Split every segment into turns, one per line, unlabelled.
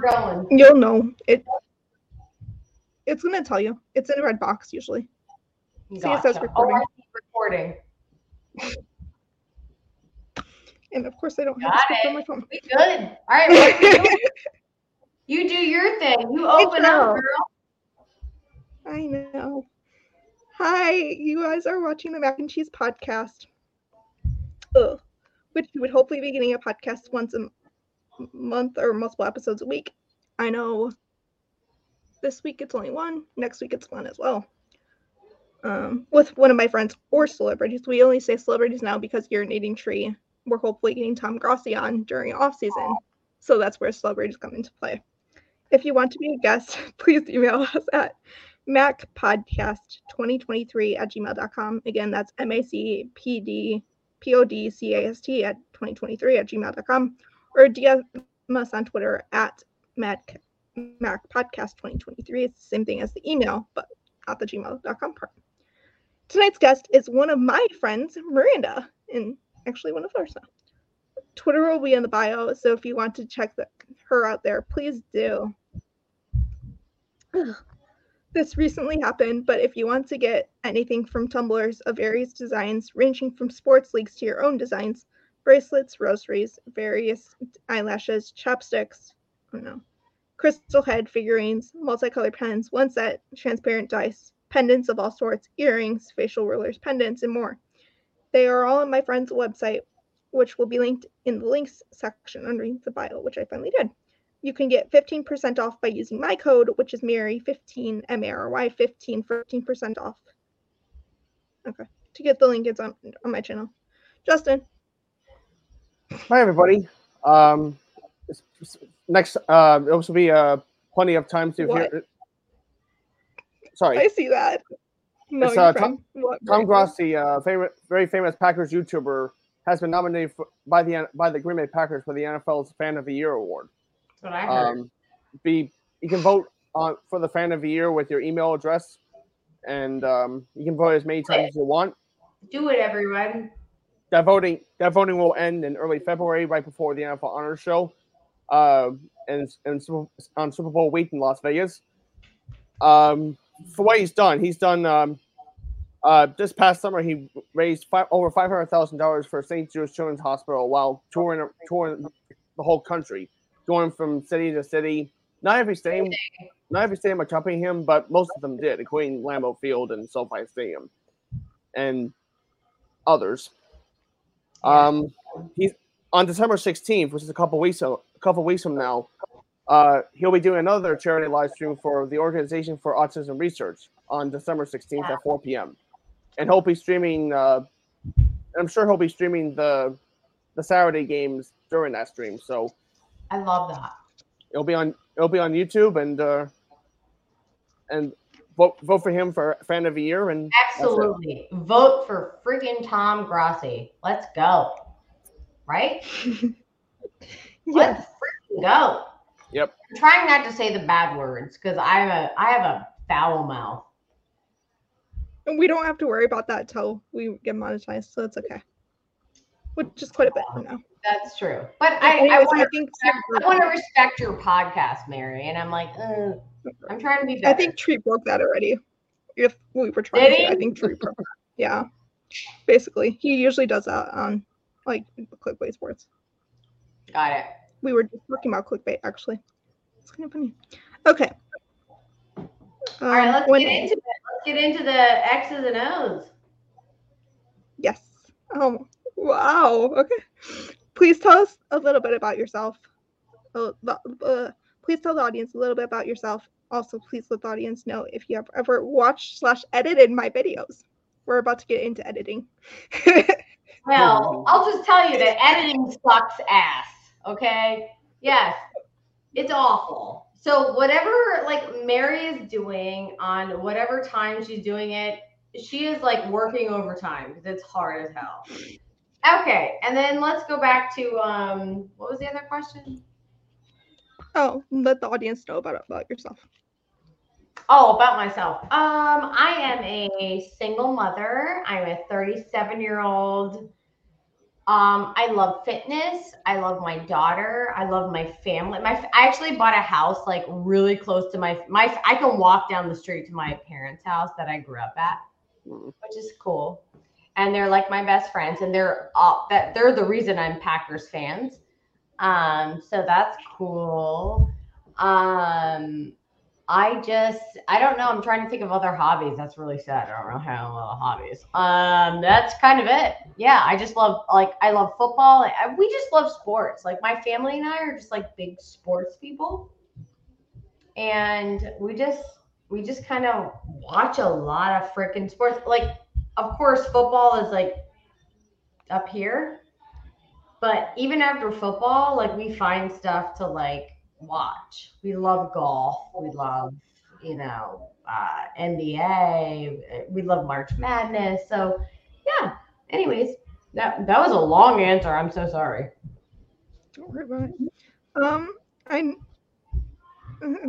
going.
You'll know it. It's gonna tell you. It's in a red box usually. See, it says recording.
Oh, recording.
And of course, I don't have
Got
a script on my phone.
We good. All right. what you you do your thing. You open up, girl.
I know. Hi, you guys are watching the Mac and Cheese podcast. Ugh. Which you would hopefully be getting a podcast once a m- month or multiple episodes a week. I know this week it's only one, next week it's one as well. Um, with one of my friends or celebrities. We only say celebrities now because Urinating Tree. We're hopefully getting Tom Grossi on during off season. So that's where celebrities come into play. If you want to be a guest, please email us at macpodcast2023 at gmail.com. Again, that's M A C P D P O D C A S T at 2023 at gmail.com. Or DM us on Twitter at mac, macpodcast2023. It's the same thing as the email, but not the gmail.com part. Tonight's guest is one of my friends, Miranda, and actually one of ours now. Twitter will be in the bio, so if you want to check the, her out there, please do. Ugh. This recently happened, but if you want to get anything from tumblers of various designs, ranging from sports leagues to your own designs, bracelets, rosaries, various eyelashes, chopsticks, don't know, crystal head figurines, multicolored pens, one set, transparent dice, pendants of all sorts, earrings, facial rulers, pendants, and more. They are all on my friend's website, which will be linked in the links section underneath the bio, which I finally did. You can get 15% off by using my code, which is Mary15, M A R Y 15 for 15% off. Okay. To get the link, it's on, on my channel. Justin,
Hi, everybody. Um, it's- it's- next, uh, there will be uh, plenty of time to
What?
hear. Sorry,
I see that. No,
It's,
you're
uh,
fine. What,
Tom
Miranda?
Grossi, uh, favorite, very famous Packers YouTuber, has been nominated for, by the by the Green Bay Packers for the NFL's Fan of the Year award.
That's what I heard.
Um, be you can vote on for the Fan of the Year with your email address, and um, you can vote as many times as you want.
Do it, everyone.
That voting that voting will end in early February, right before the NFL Honors Show, uh, and and on Super Bowl week in Las Vegas. Um, for what he's done, he's done. Um, uh, this past summer, he raised five, over five hundred thousand dollars for St. Jude's Children's Hospital while touring touring the whole country, going from city to city. Not every stadium, not every stadium accompanied him, but most of them did, including Lambeau Field and SoFi Stadium, and others. Um, he's on December 16th, which is a couple weeks a couple weeks from now. Uh, he'll be doing another charity live stream for the Organization for Autism Research on December 16th at 4 p.m. And he'll be streaming. Uh, I'm sure he'll be streaming the the Saturday games during that stream. So
I love that.
it'll be on it'll be on YouTube and uh, and vote vote for him for fan of the year and.
Absolutely. Vote for freaking Tom Grossi. Let's go. Right?
Yes.
Let's freaking go.
Yep.
I'm trying not to say the bad words because I'm a I have a foul mouth.
And we don't have to worry about that till we get monetized, so it's okay. Which is quite a bit from now.
That's true. But I, I
Anyways,
want to
think
I want to respect your podcast, Mary. And I'm like, uh, I'm trying to be better.
I think Tree broke that already. If we were trying to, I think Treat broke. that. Yeah, basically, he usually does that on like clickbait sports.
got it.
We were just talking about clickbait actually. It's kind of funny. Okay.
All right,
Um,
let's
when-
get into it. Let's get into the X's and O's.
Yes. Oh, wow. Okay. Please tell us a little bit about yourself. Uh, uh, please tell the audience a little bit about yourself. Also, please let the audience know if you have ever watched slash edited my videos. We're about to get into editing.
Well, I'll just tell you that editing sucks ass. Okay. Yes, it's awful. So whatever like Mary is doing on whatever time she's doing it, she is like working overtime because it's hard as hell. Okay, and then let's go back to um what was the other question?
Oh, let the audience know about about yourself.
Oh, about myself. Um, I am a single mother. I'm a 37 year old Um, I love fitness. I love my daughter. I love my family. My I actually bought a house like really close to my my. I can walk down the street to my parents' house that I grew up at,
Mm.
which is cool. And they're like my best friends, and they're all that they're the reason I'm Packers fans. Um, so that's cool. Um, I just I don't know. I'm trying to think of other hobbies. That's really sad. I don't know how of hobbies. Um, that's kind of it. Yeah, I just love like I love football. I, we just love sports. Like my family and I are just like big sports people, and we just we just kind of watch a lot of freaking sports. Like, of course, football is like up here, but even after football, like we find stuff to like watch. We love golf. We love, you know, uh, NBA. We love March Madness. So, yeah. Anyways, that that was a long answer. I'm so sorry.
Don't worry about it. Um, I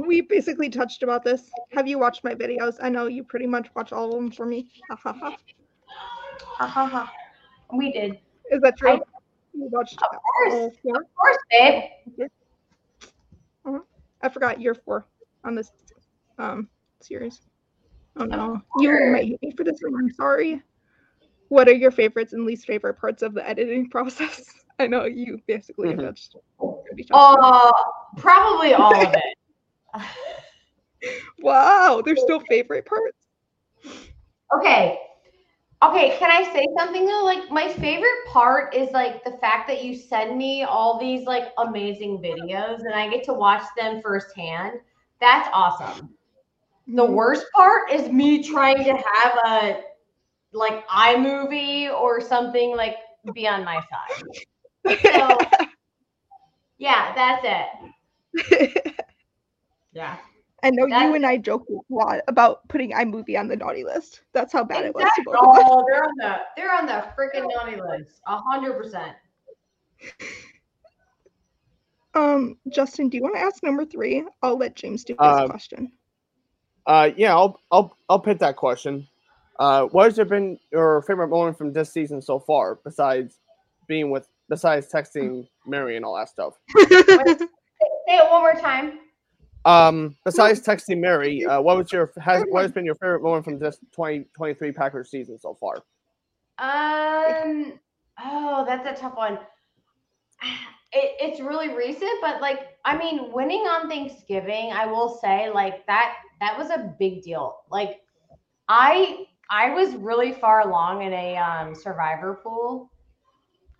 we basically touched about this. Have you watched my videos? I know you pretty much watch all of them for me. Ha ha ha.
Ha ha ha. We did.
Is that true?
I-
you watched
Of course.
all four?
Of course, babe.
I forgot you're four on this um series. Oh no, you might hate me for this one. I'm sorry. What are your favorites and least favorite parts of the editing process? I know you basically
Mhm.
touched. already touched on it.
Uh, probably all of it.
Wow, there's still favorite parts.
Okay. Okay, can I say something though? Like my favorite part is like the fact that you send me all these like amazing videos and I get to watch them firsthand. That's awesome. The mm-hmm. worst part is me trying to have a like iMovie or something like be on my side. So yeah, that's it. Yeah.
I know
That-
you and I joke a lot about putting iMovie on the naughty list. That's how bad it was to
Exactly.
both of us.
Oh, they're on the they're on the freaking naughty list. A hundred percent.
Um, Justin, do you want to ask number three? I'll let James do this
Um,
question.
Uh, yeah, I'll I'll I'll pick that question. Uh, what has been your favorite moment from this season so far, besides being with, besides texting Mary and all that stuff?
Say it one more time.
Um, besides texting Mary, uh, what was your has what has been your favorite moment from this 2023 Packers season so far?
Um. Oh, that's a tough one. It, it's really recent, but like, I mean, winning on Thanksgiving, I will say, like that that was a big deal. Like, I I was really far along in a um, survivor pool.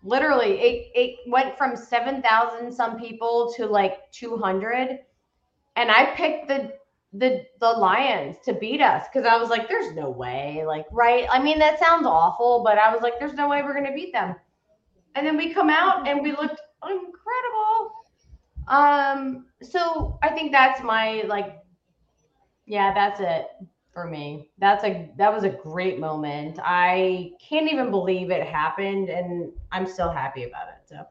Literally, it it went from seven thousand some people to like two hundred, and I picked the the the Lions to beat us because I was like, there's no way, like, right? I mean, that sounds awful, but I was like, there's no way we're gonna beat them. And then we come out and we looked incredible. Um, so I think that's my like, yeah, that's it for me. That's a that was a great moment. I can't even believe it happened, and I'm still happy about it. So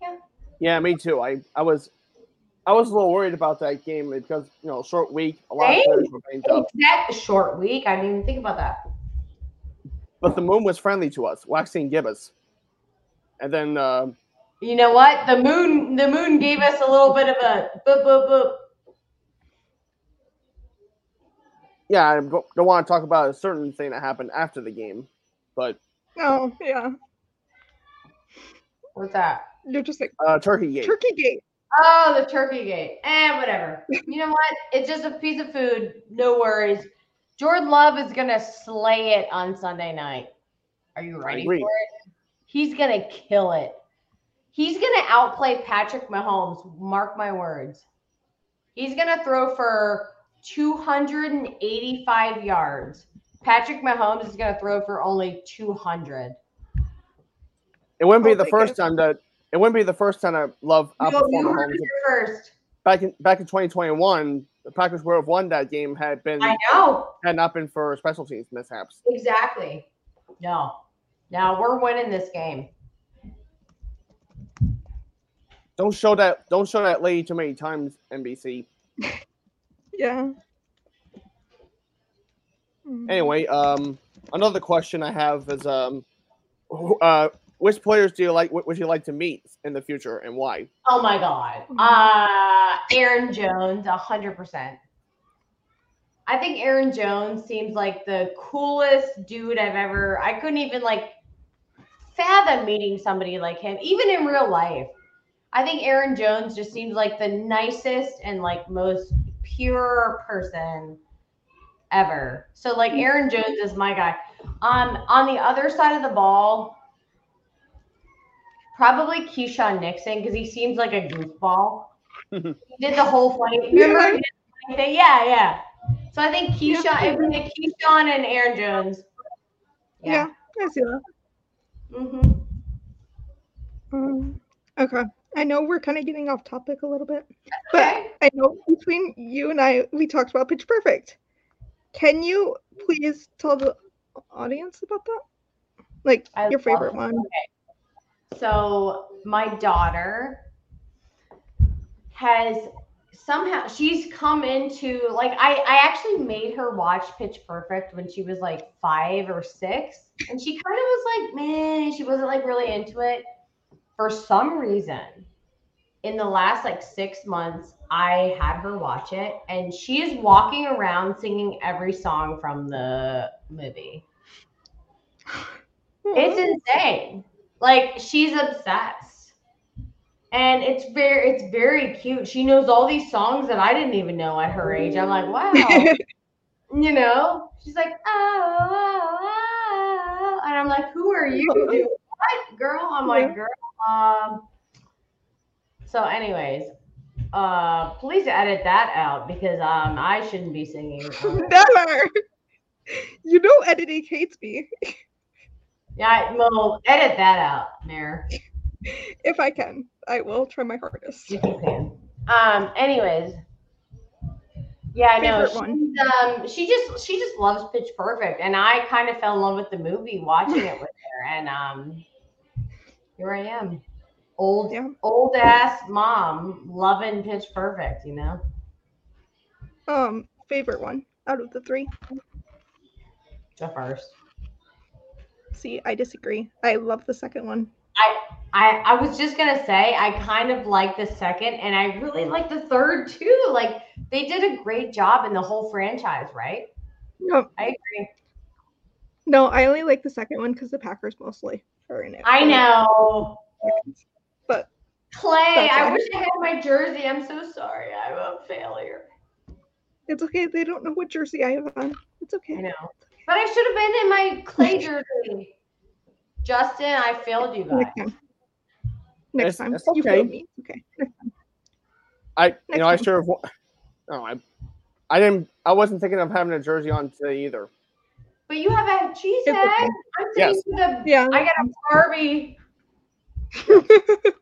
Yeah, Yeah, me too. I I was I was a little worried about that game because you know short week, a lot of
Same.
players were banged up,
exact short week. I didn't even think about that.
but the moon was friendly to us, waxing gibbous, and then. Uh,
You know what? The moon the moon gave us a little bit of a boop boop boop.
yeah, I don't, don't want to talk about a certain thing that happened after the game, but
Oh, yeah.
What's that?
You're just like
uh, Turkey Gate.
Turkey Gate.
Oh, the turkey gate. Eh, whatever. You know what? It's just a piece of food. No worries. Jordan Love is gonna slay it on Sunday night. Are you ready for it? He's gonna kill it. He's gonna outplay Patrick Mahomes. Mark my words. He's gonna throw for 285 yards. Patrick Mahomes is gonna throw for only 200.
It wouldn't be
I'll
the first time that it wouldn't be the first time I Love
You,
outperformed
you heard
Mahomes.
it here first.
Back in back in 2021, the Packers would have won that game had been
I know.
had not been for special teams mishaps.
Exactly. No. Now we're winning this game.
Don't show that don't show that lady too many times, NBC.
Yeah.
Anyway, um, another question I have is um, uh, which players do you like? Would you like to meet in the future, and why?
Oh my god, uh, Aaron Jones, a hundred percent. I think Aaron Jones seems like the coolest dude I've ever. I couldn't even like fathom meeting somebody like him, even in real life. I think Aaron Jones just seems like the nicest and like most pure person ever. So like Aaron Jones is my guy. Um, on the other side of the ball, probably Keisean Nixon because he seems like a goofball. he did the whole funny. Remember? he did the funny thing? Yeah, yeah. So I think Keisean,
Yeah.
it would be Keisean and Aaron Jones.
Yeah, I see that.
hmm
Um, okay. I know we're kind of getting off topic a little bit, but
Okay.
I know between you and I, we talked about Pitch Perfect. Can you please tell the audience about that? Like
I
your favorite
it.
one?
So my daughter has somehow she's come into like I I actually made her watch Pitch Perfect when she was like five or six, and she kind of was like, man, she wasn't like really into it. For some reason, in the last like six months, I had her watch it, and she is walking around singing every song from the movie. It's insane. Like she's obsessed. And it's very it's very cute. She knows all these songs that I didn't even know at her age. I'm like, wow. you know? She's like, oh, oh, oh. and I'm like, who are you? dude? What girl? I'm like, girl. Um so anyways, uh please edit that out because um I shouldn't be singing.
Never. You know, editing hates me.
Yeah, I well, edit that out, Mary.
If I can, I will try my hardest.
If you can. Um. Anyways. Yeah, I know. She's, um, she just she just loves Pitch Perfect, and I kind of fell in love with the movie watching it with her, and um, here I am, old
Yeah.
old ass mom loving Pitch Perfect. You know.
Um, favorite one out of the three.
The first.
See, I disagree. I love the second one.
I I I was just gonna say I kind of like the second, and I really like the third too. Like they did a great job in the whole franchise, right?
No,
I agree.
no, I only like the second one because the Packers mostly are in it.
I know.
But
Clay, I wish I had my jersey. I'm so sorry. I'm a failure.
it's okay. They don't know what jersey I have on. It's okay.
I know. But I should have been in my Clay jersey. Justin, I failed you guys.
Next time. Next
It's-
time.
it's
You failed me. Okay.
I, you
Next
know, I
one.
should have. No, I, I didn't. I wasn't thinking of having a jersey on today either.
But you have a cheese
It's
head.
okay.
I'm
Yes.
saying the
Yeah.
I got a Barbie.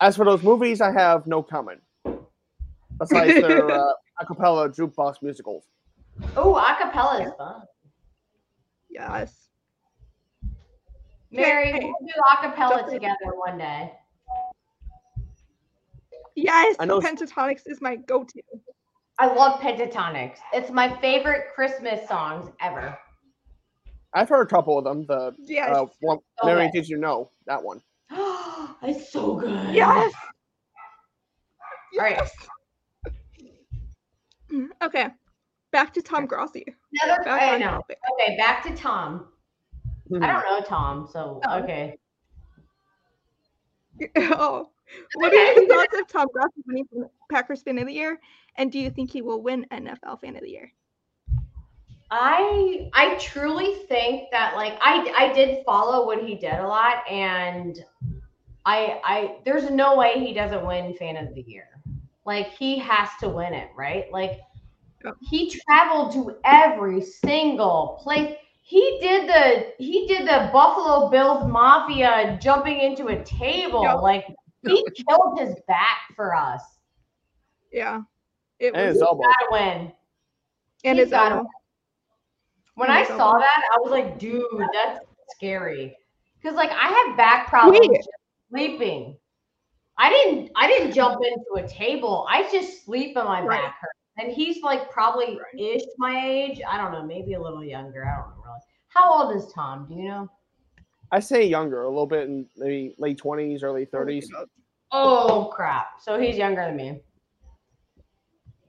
As for those movies, I have no comment. Besides their uh, acapella jukebox musicals.
Oh, acapella is fun.
Yes.
Mary,
Hey,
we'll do acapella
Justin.
together one day.
Yes.
I know-
Pentatonix is my go-to.
I love Pentatonix. It's my favorite Christmas songs ever.
I've heard a couple of them. The
Yes.
uh, one,
So
Mary,
good.
did you know that one?
it's so good.
yes.
All right.
Mm, Okay. Back to Tom Grossi.
Another,
Back.
Okay, back to Tom. I don't mm-hmm. know Tom, so
Oh.
okay.
oh. What
Okay.
are your thoughts of Tom Grossi winning Packers Fan of the Year? And do you think he will win NFL Fan of the Year?
I I truly think that like I I did follow what he did a lot and I I there's no way he doesn't win fan of the year. Like he has to win it, right? Like. He traveled to every single place. He did the he did the Buffalo Bills mafia jumping into a table.
Yep.
Like he killed his back for us.
Yeah. It
And
was
his elbow.
Gotta win.
and
he's
his
gotta
elbow.
When
And
I saw
elbow.
that, I was like, dude, that's scary. Because like I have back problems
Wait.
just sleeping. I didn't I didn't jump into a table. I just sleep and my
Right.
back hurts. And he's like probably
Right.
ish my age. I don't know, maybe a little younger. I don't know really. How old is Tom? Do you know?
I say younger, a little bit in maybe late twenties, early thirties.
Oh crap! So he's younger than me.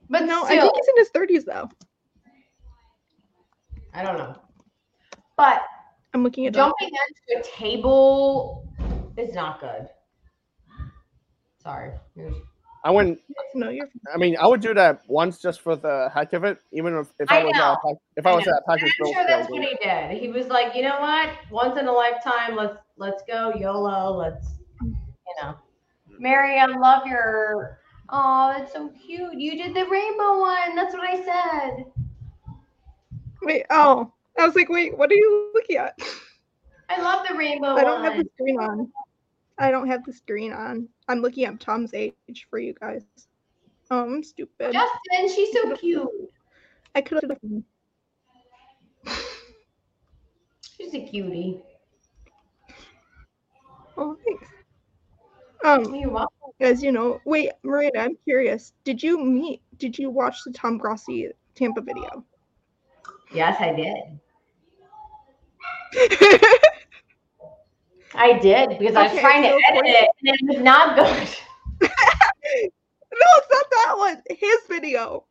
But
No, I think he's in his thirties though.
I don't know. But
I'm looking at
jumping next to a table is not good. Sorry. Here's-
I wouldn't.
No, you're
I mean, I would do that once just for the heck of it, even if, if I,
I
was
know.
at if I,
I
was
know.
at a Packers
I'm sure that's what he did. He was like, you know what? Once in a lifetime, let's let's go YOLO. Let's, you know. Mary, I love your. Oh, that's so cute. You did the rainbow one. That's what I said.
wait. Oh, I was like, wait, what are you looking at?
I love the rainbow
I don't
one.
have the screen on. I don't have the screen on. I'm looking at Tom's age for you guys. Oh, I'm stupid.
Justin, she's so cute.
I could have.
She's a cutie.
Oh, thanks. Um,
You're welcome.
as you know, wait, Miranda, I'm curious. Did you meet? Did you watch the Tom Grossi Tampa video?
Yes, I did. I did because I was
Okay,
trying to edit
for-
it and it was not good.
no, it's not that one. His video,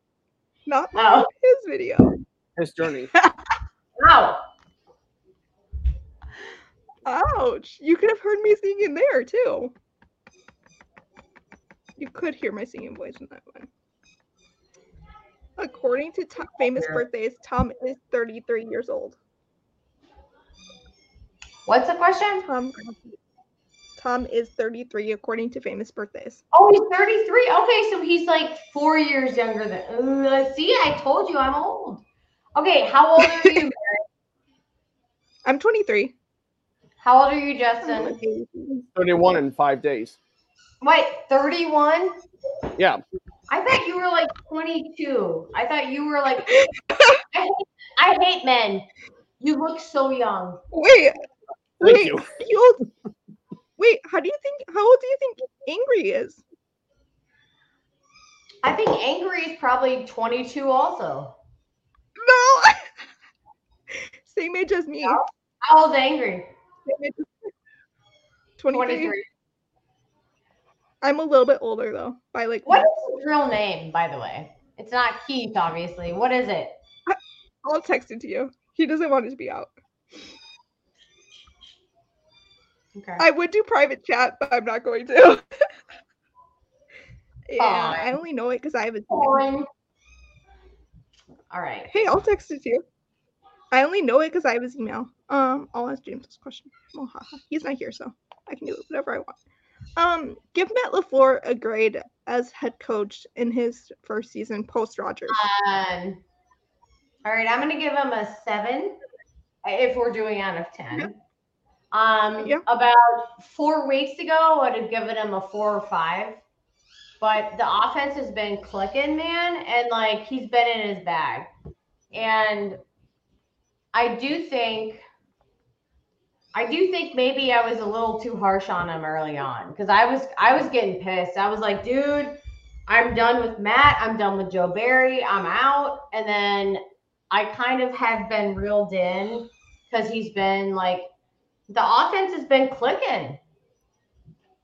not that
Oh.
one, his video.
His journey.
Wow.
Ouch! You could have heard me singing there too. You could hear my singing voice in that one. According to Tom, famous birthdays, Tom is 33 years old.
What's the question?
Tom, Tom is 33 according to famous birthdays.
Oh, he's 33. Okay, so he's like four years younger than. Uh, see, I told you I'm old. Okay, how old are you?
I'm 23.
how old are you, Justin?
31 in five days.
Wait, 31?
Yeah.
I thought you were like 22. I thought you were like. I hate, I hate men. You look so young.
Wait,
Thank
wait,
you.
you. Wait, how do you think? How old do you think Angry is?
I think Angry is probably 22 also.
No. Same age as me.
No. How old's Angry?
Same age as me. 23.
23.
I'm a little bit older though, by like.
What is his real name, by the way? It's not Keith, obviously. What is it?
I'll text it to you. He doesn't want it to be out.
Okay.
I would do private chat, but I'm not going to. yeah, I only know it because I have a.
Fine. All right.
Hey, I'll text it to you. I only know it because I have his email. Um, I'll ask James this question. Oh, haha. He's not here, so I can do whatever I want. Um, give Matt LaFleur a grade as head coach in his first season post Rodgers.
Um, all right, I'm gonna give him a seven if we're doing out of ten. Um,
Yeah.
about four weeks ago, I'd have given him a four or five. But the offense has been clicking, man, and like he's been in his bag. And I do think I do think maybe I was a little too harsh on him early on because I was I was getting pissed. I was like, dude, I'm done with Matt. I'm done with Joe Barry. I'm out. And then I kind of have been reeled in because he's been like, the offense has been clicking.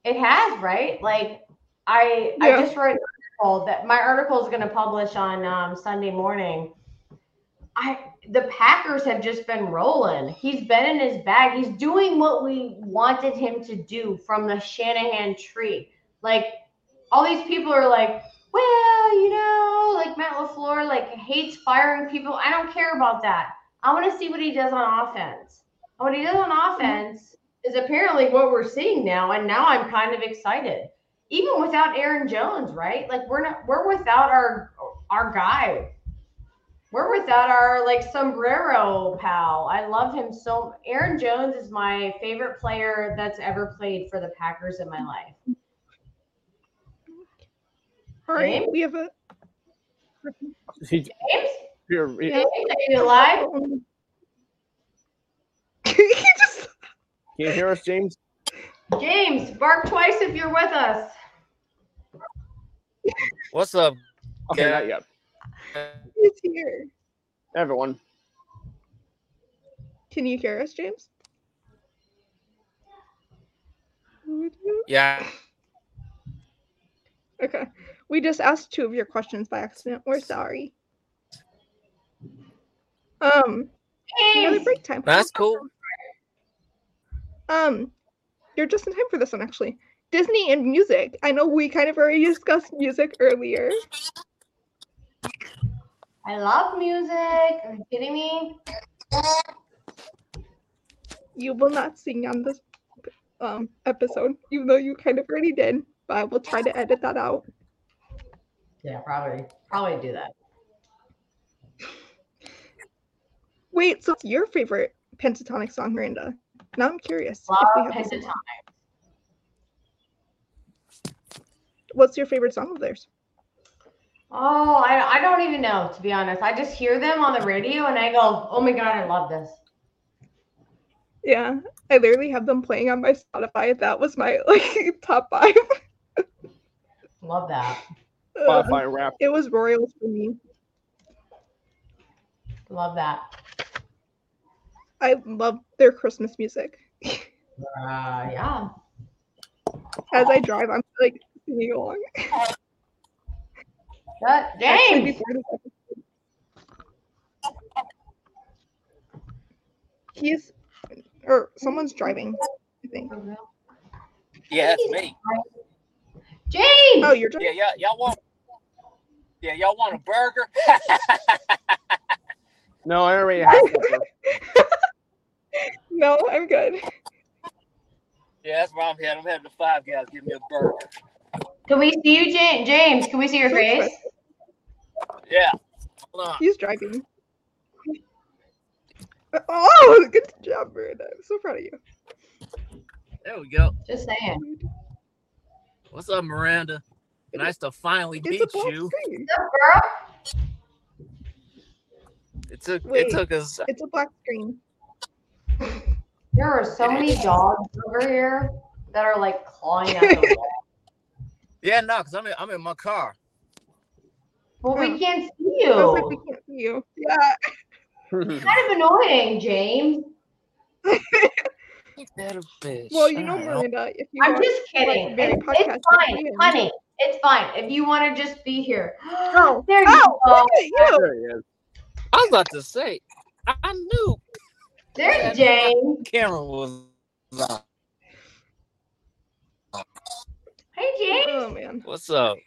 It has, right? Like, I I just wrote an article that my article is going to publish on um, Sunday morning. I the Packers have just been rolling. He's been in his bag. He's doing what we wanted him to do from the Shanahan tree. Like all these people are like, well, you know, like Matt LaFleur like hates firing people. I don't care about that. I want to see what he does on offense. And what he does on mm-hmm. offense is apparently what we're seeing now, and now I'm kind of excited. Even without Aaron Jones, right? Like we're not we're without our our guy. We're without our like sombrero pal. I love him so. Aaron Jones is my favorite player that's ever played for the Packers in my life.
All right,
James?
we have a.
He,
James,
you're-
Yeah.
James, are you alive?
he just.
Can you hear us, James?
James, bark twice if you're with us.
What's up,
Okay,
Yeah.
not yet.
He's here.
Everyone.
Can you hear us, James?
Yeah.
Okay. We just asked two of your questions by accident. We're sorry. Um, another break time.
That's cool.
Um, you're just in time for this one, actually. Disney and music. I know we kind of already discussed music earlier.
I love music. Are you kidding me?
You will not sing on this um episode, even though you kind of already did. But I will try to edit that out.
Yeah, probably. Probably do that.
Wait, so what's your favorite pentatonic song, Miranda? Now I'm curious. if we
Love
have the same-
pentatonic.
What's your favorite song of theirs?
Oh, I, I don't even know, to be honest. I just hear them on the radio and I go, oh my God, I love this.
Yeah, I literally have them playing on my Spotify. That was my like top five.
Love that.
Uh,
Spotify rap.
it was Royals for me.
Love that.
I love their Christmas music.
Uh, yeah.
As I drive, I'm like singing along.
That,
Actually,
James.
before this episode. He's or someone's driving, I think.
Yeah, that's me.
James.
Oh, you're driving.
Yeah, y'all, y'all want. Yeah, y'all want a burger?
No, I already have that.
No, I'm good.
yeah, that's where I'm headed. I'm heading to Five Guys. Give me a burger.
Can we see you, James? Can we see your face?
Yeah. Hold on.
He's driving. Oh, good job, Miranda. I'm so proud of you.
There we go.
Just saying.
What's up, Miranda? Nice to finally
It's a
meet
black
you.
screen.
What's up, girl?
It took
Wait.
it took us.
It's a black screen.
There are so many dogs over here that are like clawing at the wall.
Yeah, no, because I'm in, I'm in my car.
Well, we hmm. can't see
I was like, we
you.
can't see you. Yeah.
Kind of annoying, James.
Ain't that a bitch?
Well, you know, Miranda, if you
I'm
want,
just kidding.
very
It's, it's fine,
opinion.
honey. It's fine. If you want to just be here.
Oh,
there you
oh,
go.
look at you.
there he is.
I was about to say, I, I knew
There's James.
camera was on.
Hey, James.
Oh man.
What's up?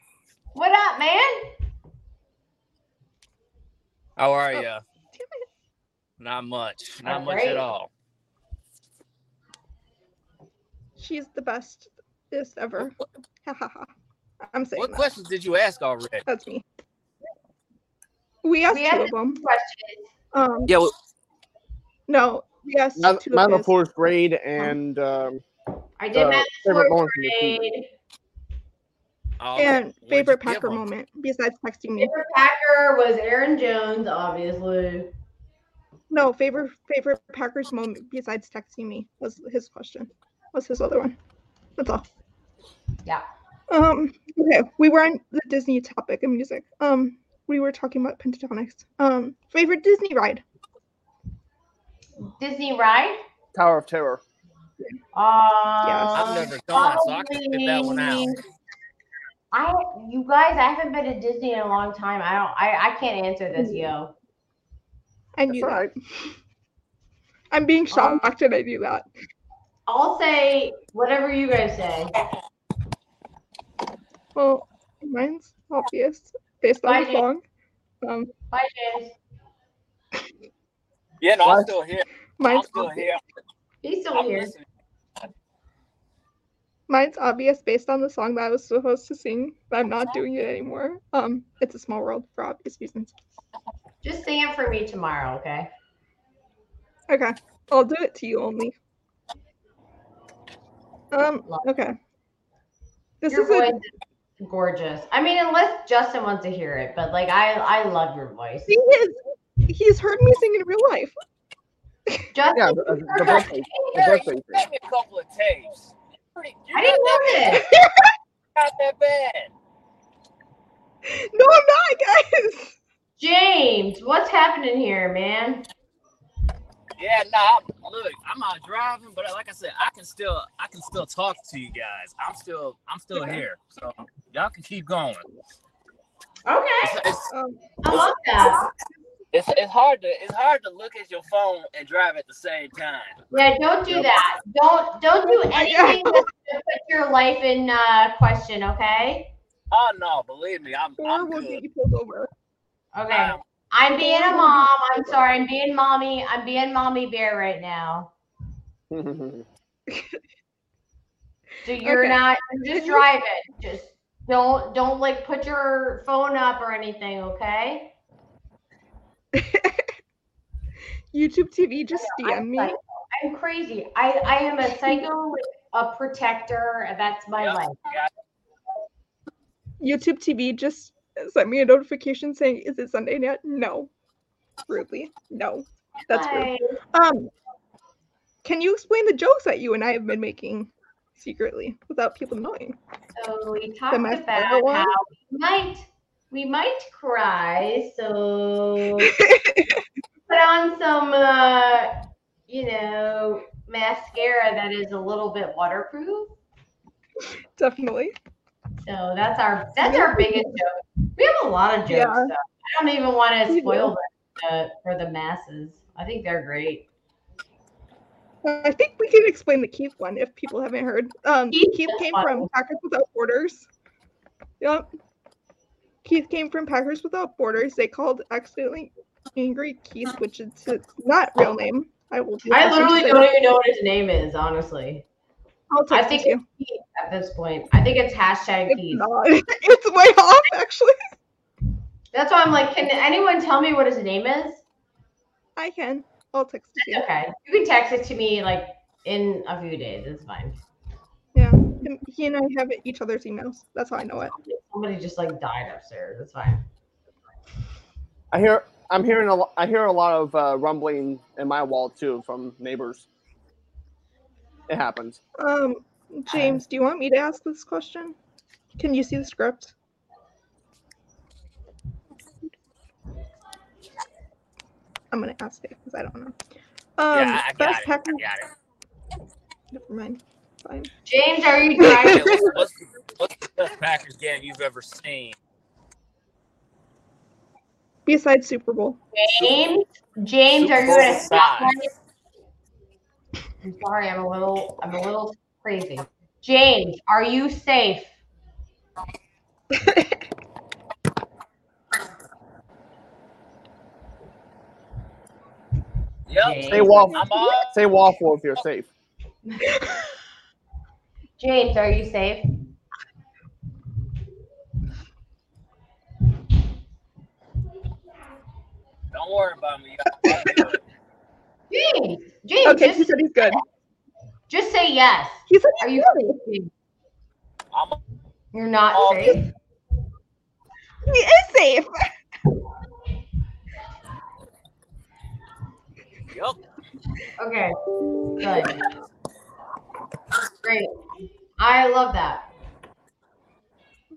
What up, man?
How are
Oh,
ya? Not much. Not
Oh,
much
great.
at all.
She's the best this ever. I'm saying
what
that.
questions did you ask already?
That's me. We asked
We
two of them.
Questions.
Um,
Yeah, well,
no, yes. asked
My,
two
my
of his.
fourth grade and um,
I did
uh,
math
favorite
fourth
moment from the team.
oh.
And favorite
Packer give
Packer
'em?
moment besides texting me.
Favorite Packer was Aaron Jones, obviously.
No, favorite favorite Packers moment besides texting me was his question. Was his other one. That's all.
Yeah.
Um. Okay, we were on the Disney topic of music. Um, we were talking about Pentatonix. Um, favorite Disney ride.
Disney ride.
Tower of Terror.
Um,
I've never gone, so I can get that one out.
I, you guys, I haven't been to Disney in a long time. I don't, I, I can't answer this, yo.
I
That's
knew
all
that.
right.
I'm being shocked and I knew that.
I'll say whatever you guys say.
Well, mine's obvious based on
Bye,
the
Jane.
song. Um,
Bye, James.
Yeah, no, I'm still here. I'm
mine's
still
obvious.
here.
He's still
I'm
here.
listening.
Mine's obvious based on the song that I was supposed to sing, but I'm not doing it anymore. Um, it's a small world for obvious reasons.
Just sing it for me tomorrow, okay?
Okay, I'll do it to you only. Um, okay. This
Your
is a,
is gorgeous. I mean, unless Justin wants to hear it, but like I, I love your voice.
he is, he's heard me sing in real life.
Justin,
Yeah, the, the, the birthday. The birthday
you
thing.
sent me a couple of tapes. Pretty,
I didn't know this.
not that bad.
No, I'm not, guys.
James, what's happening here, man?
Yeah, nah. I'm- look, I'm out driving, but like I said, I can still I can still talk to you guys. I'm still I'm still
Okay.
here. So y'all can keep going.
Okay.
It's, it's,
Um,
I love that.
It's, it's hard to it's hard to look at your phone and drive at the same time.
Yeah, don't do that. Don't don't do anything that's gonna put your life in uh, question. Okay.
Oh no, believe me, I'm
or
I'm
we'll
good.
get you pulled over.
Okay.
Um,
I'm being a mom. I'm sorry. I'm being mommy. I'm being mommy bear right now. So you're
Okay.
not. Just
Can you-
driving. Just don't don't like put your phone up or anything. Okay.
YouTube TV, just DM
I'm
me.
psycho. I'm crazy. I I am a psycho, a protector. That's my
Yep.
life.
yeah,
YouTube TV, just sent me a notification saying, "Is it Sunday yet?" No. Rudely, no. That's rude. Um, can you explain the jokes that you and I have been making secretly without people knowing?
So we talked about how we might we might cry. So put on some uh, you know mascara that is a little bit waterproof.
Definitely.
So that's our that's our biggest joke. We have a lot of jokes.
Yeah.
Though. I don't even want to spoil them uh, for the masses. I think they're great.
I think we can explain the Keith one if people haven't heard. Um,
Keith
Keith came from Packers Without Borders. Yep. Keith came from Packers Without Borders. They called accidentally angry Keith, which is his not real name. I will.
I literally don't even know what his name is. Honestly,
I'll
I
text
think it's Keith at this point. I think it's hashtag
It's
Keith.
not. It's way off, actually.
That's why I'm like, can anyone tell me what his name is?
I can. I'll text it to you.
Okay. You can text it to me like in a few days. It's fine.
Yeah. Him- He and I have each other's emails. That's how I know it.
Somebody just like died upstairs. That's fine.
I hear I'm hearing a lo- I hear a lot of uh, rumbling in my wall too from neighbors. It happens.
Um, James, do you want me to ask this question? Can you see the script? I'm gonna ask it because I don't know. Um,
yeah, I, I got
best
it.
Packer-
I got it.
Never mind. Fine.
James, are you
Yeah,
driving?
what's, what's, the, what's the best Packers game you've ever seen?
Besides Super Bowl,
James, James, are you
Super
at a
Bowl.
I'm sorry, I'm a little, I'm a little crazy. James, are you safe?
Yep.
Say waffle.
I'm all
Say waffle if you're safe.
James, are you safe?
Don't worry about me. y'all. I'm good.
James, James,
okay, he
just,
said he's good.
just say yes.
He said
Are
he's
you
good.
safe?
I'm
You're not
all
safe.
He is safe.
Yep.
Okay, good. Great. I love that.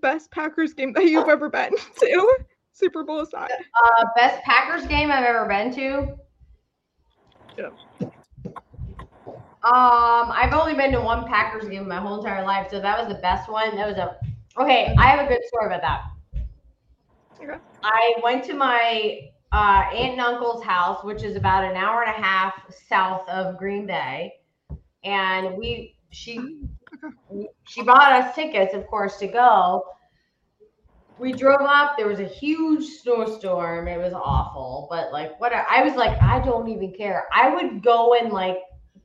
Best Packers game that you've ever been to. Super Bowl aside.
Uh, best Packers game I've ever been to.
Yeah.
Um, I've only been to one Packers game my whole entire life, so that was the best one. That was a okay. I have a good story about that.
Okay.
I went to my uh, aunt and uncle's house, which is about an hour and a half south of Green Bay, and we she she bought us tickets, of course, to go. We drove up. There was a huge snowstorm. It was awful, but like what I was like, I don't even care. I would go in like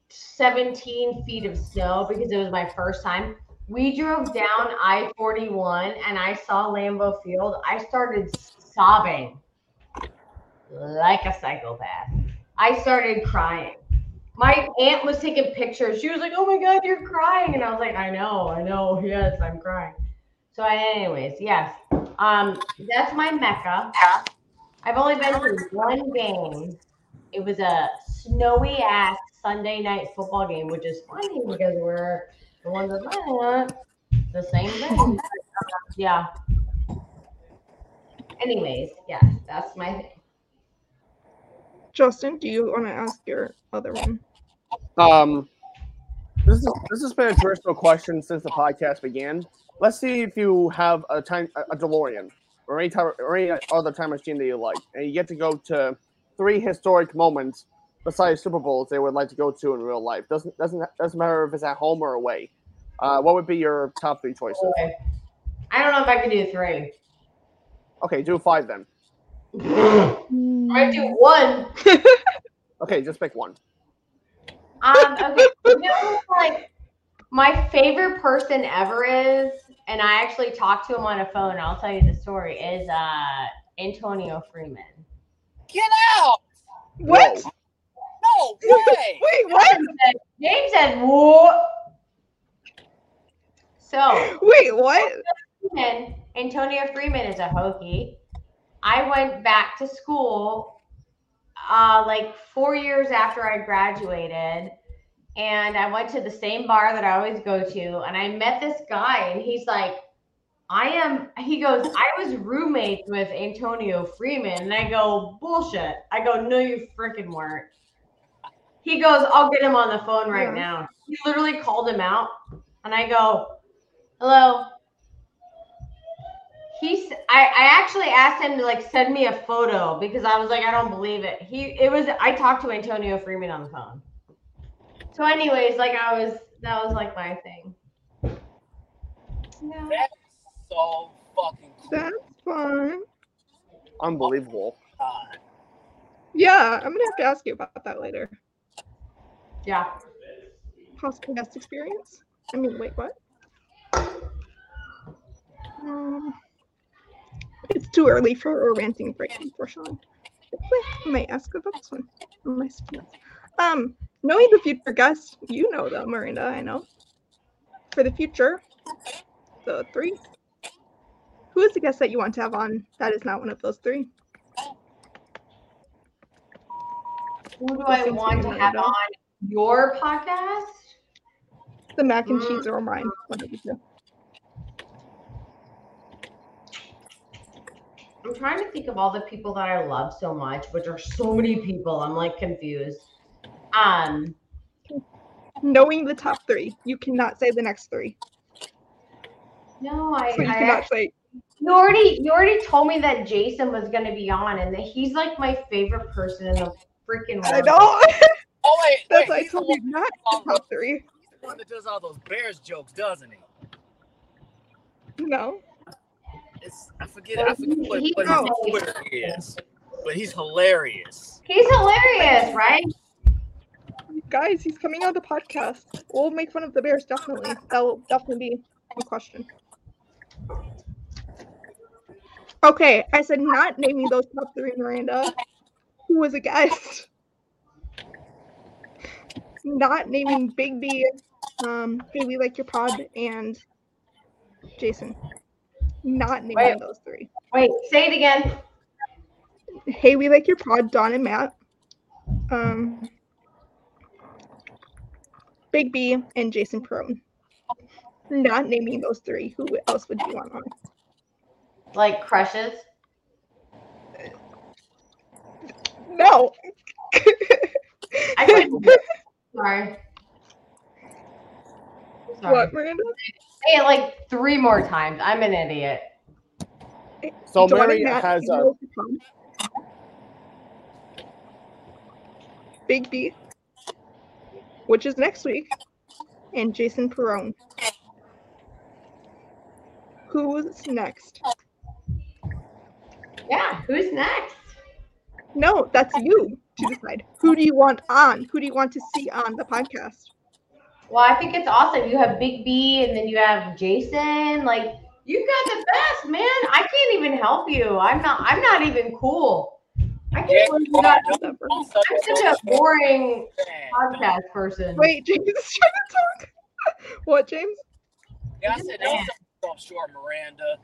17 feet of snow because it was my first time. We drove down I 41 and I saw Lambeau Field. I started sobbing like a psychopath. I started crying. My aunt was taking pictures. She was like, "Oh my god, you're crying," and I was like, "I know, I know. Yes, I'm crying." So, anyways, yes, um, that's my mecca. I've only been to one game. It was a snowy ass Sunday night football game, which is funny because we're the ones that went the same thing. yeah. Anyways, yes, that's my thing.
Justin, do you want to ask your other one?
Um, this is this has been a traditional question since the podcast began. Let's see if you have a time a DeLorean or any time or any other time machine that you like, and you get to go to three historic moments besides Super Bowls they would like to go to in real life. Doesn't doesn't doesn't matter if it's at home or away. Uh, what would be your top three choices?
Okay. I don't know if I can do three.
Okay, do five then.
I do one.
Okay, just pick one.
Um, okay, you know, like my favorite person ever is, and I actually talked to him on a phone. I'll tell you the story. Is uh Antonio Freeman.
Get out!
What?
No way!
Wait, what?
James said what? So
Wait, what?
Freeman, Antonio Freeman is a Hokie. I went back to school uh, like four years after I graduated, and I went to the same bar that I always go to, and I met this guy, and he's like, I am, he goes, I was roommates with Antonio Freeman. And I go, bullshit. I go, no, you freaking weren't. He goes, I'll get him on the phone right
Yeah.
now. He literally called him out, and I go, hello. He's I, I actually asked him to like send me a photo because I was like, I don't believe it. He it was I talked to Antonio Freeman on the phone. So, anyways, like I was that was like my thing. Yeah.
That is so fucking cool.
That's fine.
Unbelievable.
God.
Yeah, I'm gonna have to ask you about that later.
Yeah.
Possible guest experience. I mean, wait, what? Um, it's too early for a ranting break, unfortunately. I might ask about this one. my. Um, knowing the future guests, you know them, Miranda. I know. For the future, the three. Who is the guest that you want to have on? That is not one of those three.
Who do I want to have on your podcast?
The mac and
Mm.
cheese or mine. One of the two.
I'm trying to think of all the people that I love so much, which are so many people. I'm like confused. Um,
Knowing the top three, you cannot say the next three.
no, I,
So you
I
cannot
actually,
say
you already you already told me that Jason was going to be on, and that he's like my favorite person in the freaking world.
I know.
Oh wait,
That's
wait,
why I told you not the top three.
the one that does all those Bears jokes, doesn't he?
No.
It's I forget I forget what, what his Twitter is, but he's hilarious.
He's hilarious, right?
Guys, he's coming on the podcast. We'll make fun of the Bears, definitely. That will definitely be a question. Okay, I said not naming those top three, Miranda. Who was a guest? Not naming Big B, um, Hey, we like your pod, and Jason. Not naming
Wait.
those three.
Wait, say it again.
Hey, we like your pod, Don and Matt. Um, Big B and Jason Perone. Not naming those three. Who else would you want on?
Like crushes.
No.
I. Sorry. Sorry.
what, Miranda?
Say it like three more times. I'm an idiot.
So
Dawn and
Mary
Matt,
has a
know your pod. Big B, which is next week, and Jason Perone. Who's next?
Yeah. Who's next?
No, that's you to decide. Who do you want on? Who do you want to see on the podcast?
Well, I think it's awesome. You have Big B and then you have Jason. Like you got the best, man. I can't even help you. I'm not I'm not even cool. I can't believe you got I'm such a boring podcast person.
Wait, James is trying to talk. What, James?
Yeah, I said don't sell yourself short, Miranda.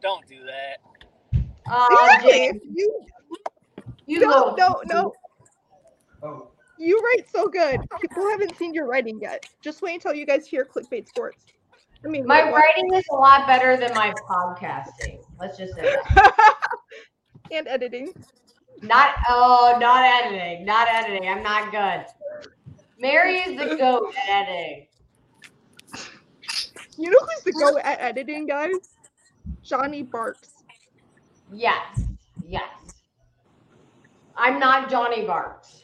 Don't do that.
Uh,
exactly.
James,
You
you
no,
go.
no, no. You write so good. People haven't seen your writing yet. Just wait until you guys hear clickbait sports. I mean,
My
wait,
writing is a lot better than my podcasting. Let's just say that.
and editing.
Not oh, not editing, not editing. I'm not good. Mary is the goat at editing.
You know who's the go at editing, guys? Johnny Barks.
Yes, yes. I'm not Johnny Barks.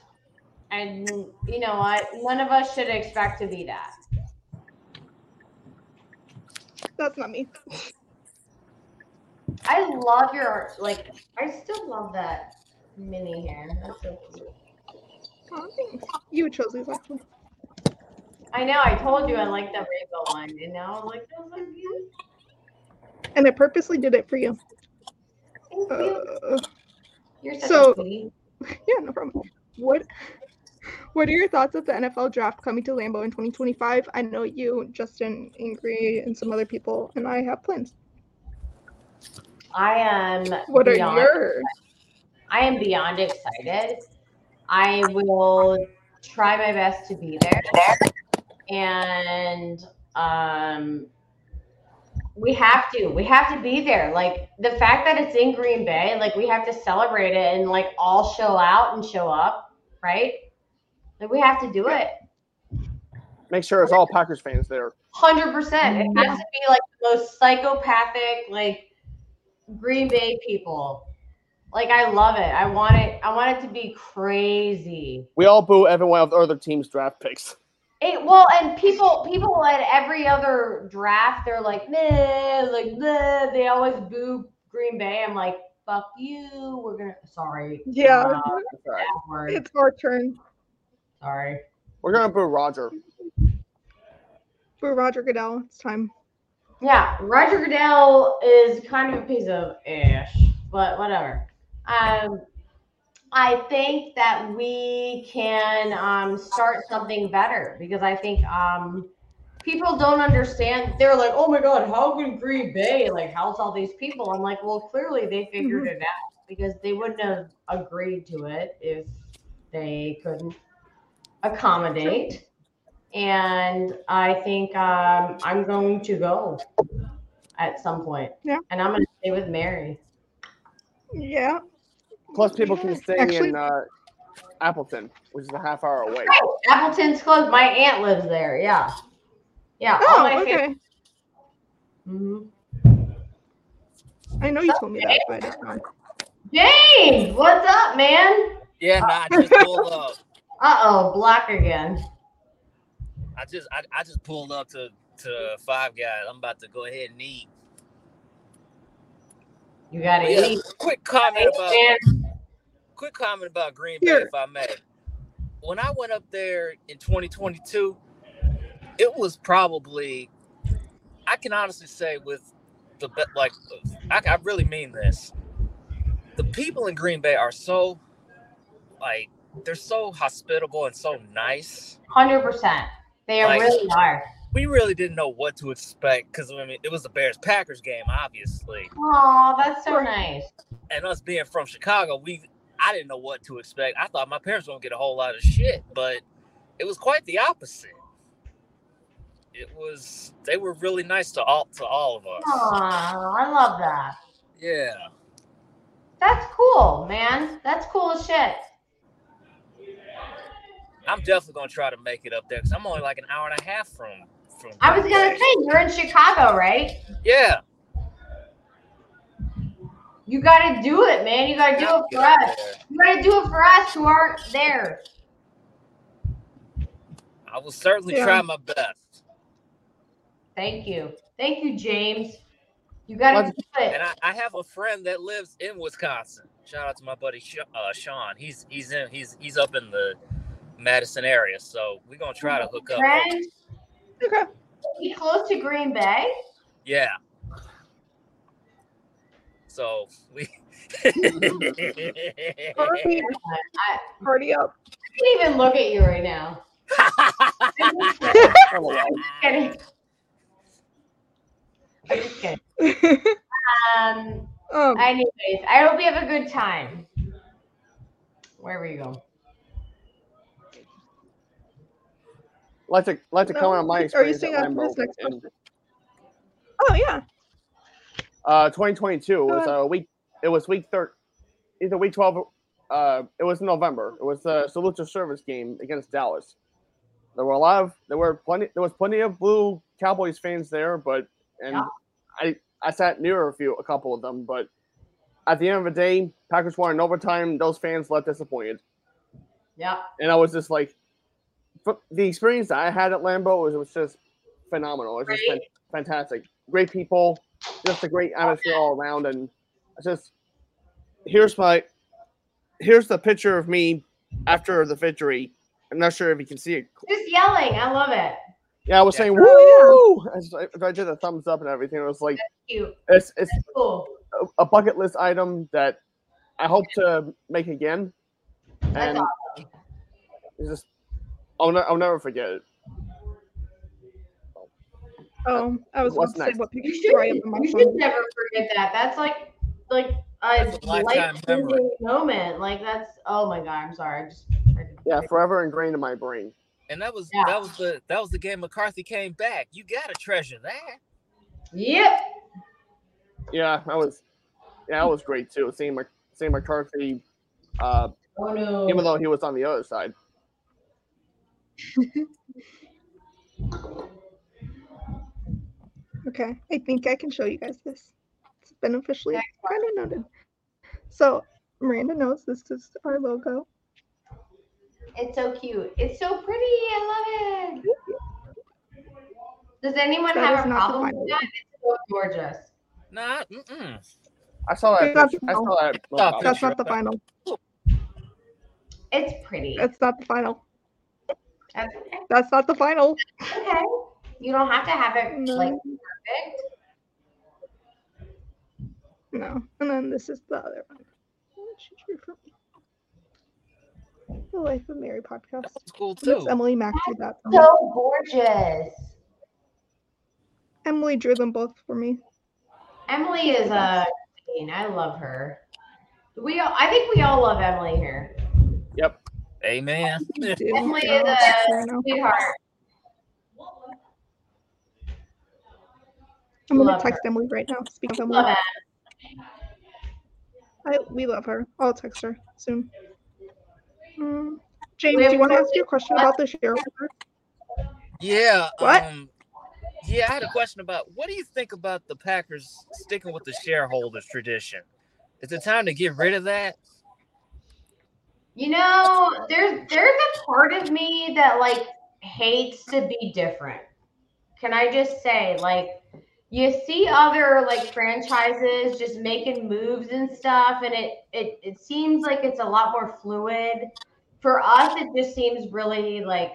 And you know what? None of us should expect to be that.
That's not me.
I love your art. like I still love that mini hair. That's so cute.
Oh, thanks. You chose these actually.
I know, I told you I like the rainbow one, and now I'm like, so cute.
And I purposely did it for you.
Thank you.
Uh,
You're
so-
sweetie.
yeah, no problem. What what are your thoughts of the NFL draft coming to Lambeau in 2025? I know you, Justin, Ingrid, and some other people, and I have plans.
I am
What are
beyond,
your
I am beyond excited. I will try my best to be there. And um we have to. We have to be there. Like the fact that it's in Green Bay, like we have to celebrate it and like all show out and show up, right? Like we have to do it.
Make sure it's all Packers fans there.
Hundred percent. It has to be like the most psychopathic, like Green Bay people. Like I love it. I want it. I want it to be crazy.
We all boo every one of the other team's draft picks.
It, well, and people, people at every other draft, they're like, nah, like, nah. They always boo Green Bay. I'm like, fuck you. We're gonna. Sorry.
Yeah.
Uh,
That's all right.
bad word.
it's our turn
Sorry.
We're gonna boo Roger.
for Roger Goodell. It's time.
Yeah, Roger Goodell is kind of a piece of ash, but whatever. Um, I think that we can um, start something better because I think um, people don't understand. They're like, "Oh my God, how can Green Bay like house all these people?" I'm like, "Well, clearly they figured it out because they wouldn't have agreed to it if they couldn't accommodate." And I think um, I'm going to go at some point.
Yeah.
And I'm going to stay with Mary.
Yeah.
Plus, people can stay
Actually-
in uh, Appleton, which is a half hour away.
Appleton's close. My aunt lives there. Yeah. Yeah.
Oh,
my
okay.
hmm
I know you told me that, but I didn't know.
James, what's up, man?
Yeah, nah, just pulled up.
Uh oh, black again.
I just I, I just pulled up to to Five Guys. I'm about to go ahead and eat.
You got to
Yeah,
eat.
quick comment about quick comment about Green Bay, if I may. When I went up there in 2022, it was probably, I can honestly say, with the like, I, I really mean this. The people in Green Bay are so, like, they're so hospitable and so nice.
100%. They
Like-
really are.
We really didn't know what to expect because I mean, it was the Bears Packers game, obviously,
Oh, that's so nice.
and us being from Chicago, we I didn't know what to expect. I thought my parents were gonna get a whole lot of shit, but it was quite the opposite. It was they were really nice to all to all of us.
Oh, I love that.
Yeah.
That's cool, man. That's cool as shit.
I'm definitely gonna try to make it up there because I'm only like an hour and a half from from
I was gonna say you're in Chicago, right?
Yeah.
You gotta do it, man. You gotta do it for us. You gotta do it for us who aren't there.
I will certainly
Yeah.
try my best.
Thank you. Thank you, James. You gotta
Let's-
do it.
And I, I have a friend that lives in Wisconsin. Shout out to my buddy uh, Sean. He's he's in he's he's up in the Madison area, so we're gonna try to hook up.
Friend,
Okay.
be close to Green Bay.
Yeah. So we.
Party,
I
party up.
I can't even look at you right now.
LOL.
Kidding. I'm just kidding. Um.
um,
Anyways, I hope you have a good time. Wherever you go.
Like to like to comment on my experience.
Are you
at
on this next
in
oh yeah.
uh, 2022. It was a week. It was week third, either week 12. Uh, it was November. It was a salute to service game against Dallas. there were a lot of there were plenty there was plenty of blue Cowboys fans there, but and
Yeah.
I I sat near a few a couple of them, but at the end of the day, Packers won in overtime. Those fans left disappointed,
Yeah.
and I was just like, the experience that I had at Lambeau was was just phenomenal. It was just fan- fantastic. Great people, just a great atmosphere all around, and it's just here's my here's the picture of me after the victory. I'm not sure if you can see it.
Just yelling. I love it.
Yeah, I was
Yeah.
saying
Oh,
woo. As I, I did a thumbs up and everything. It was like
Cute.
it's it's
cool.
a- a bucket list item that I hope to make again,
That's
and
awesome.
it's just I'll, ne- I'll never forget it.
Oh, I was
What's
about to say
next?
what
You
picture I have
should,
on my
you
phone?
should never forget that. That's like like a
That's a lifetime
life
memory.
changing moment. Like that's oh my god. I'm sorry. I just
Yeah, forever ingrained in my brain.
And that was
Yeah.
that was the that was the game McCarthy came back. You gotta treasure that.
Yep.
Yeah, that was yeah, that was great too. Seeing my seeing McCarthy, uh,
Oh no.
even though he was on the other side.
Okay, I think I can show you guys this. It's beneficially kind of noted. So Miranda knows this is our logo.
It's so cute. It's so pretty. I love it. Does anyone
That
have a
not
problem with that? It's so gorgeous.
Nah, mm-mm.
I saw that.
That's-
Picture. I saw that.
Stop
That's not the final.
It's pretty.
It's not the final.
That's
That's not the final.
okay. You don't have to have it
No.
like perfect.
No. And then this is the other one. The Life of Mary podcast.
That was cool
That's
too.
Emily Mack drew that.
So gorgeous.
Emily drew them both for me.
Emily is a queen. I love her. We all, I think we all love Emily here.
Amen.
I do.
Emily
Yeah,
is
that's
a
right now.
sweetheart.
I'm gonna
love
text Emily right now. Speak of Emily.
Love it.
I, we love her. I'll text her soon. Mm. James,
We
do you want to
more-
ask your question about the shareholder?
Yeah.
What?
Um, yeah, I had a question about what do you think about the Packers sticking with the shareholders tradition? Is it time to get rid of that?
You know, there's there's a part of me that like hates to be different. Can I just say, like, you see other like franchises just making moves and stuff, and it it it seems like it's a lot more fluid. For us, it just seems really like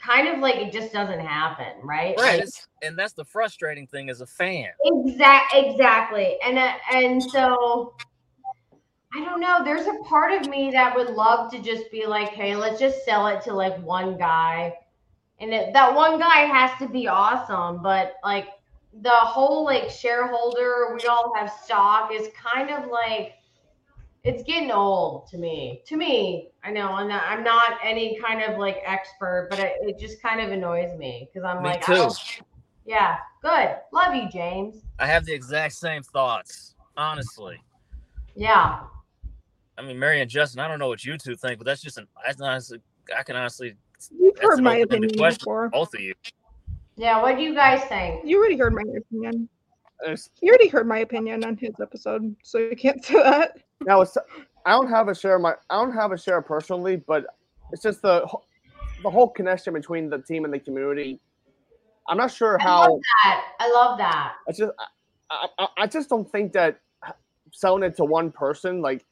kind of like it just doesn't happen, right?
Right.
Like,
and that's the frustrating thing as a fan.
Exact, exactly, and uh, and so I don't know. There's a part of me that would love to just be like, hey, let's just sell it to like one guy, and it, that one guy has to be awesome. But like the whole like shareholder, we all have stock is kind of like it's getting old to me. To me, I know, and I'm not any kind of like expert, but it, it just kind of annoys me because I'm
Me
like,
too.
Yeah, good, love you, James.
I have the exact same thoughts, honestly.
Yeah.
I mean, Mary and Justin, I don't know what you two think, but that's just an I honestly I can honestly
You've heard my opinion
question.
before.
both of you.
Yeah. What do you guys think?
You already heard my opinion. You already heard my opinion on his episode, so you can't say that.
now it's I don't have a share of my I don't have a share personally, but it's just the the whole connection between the team and the community. I'm not sure
I
how.
love that. I love that.
It's just I, I, I just don't think that selling it to one person like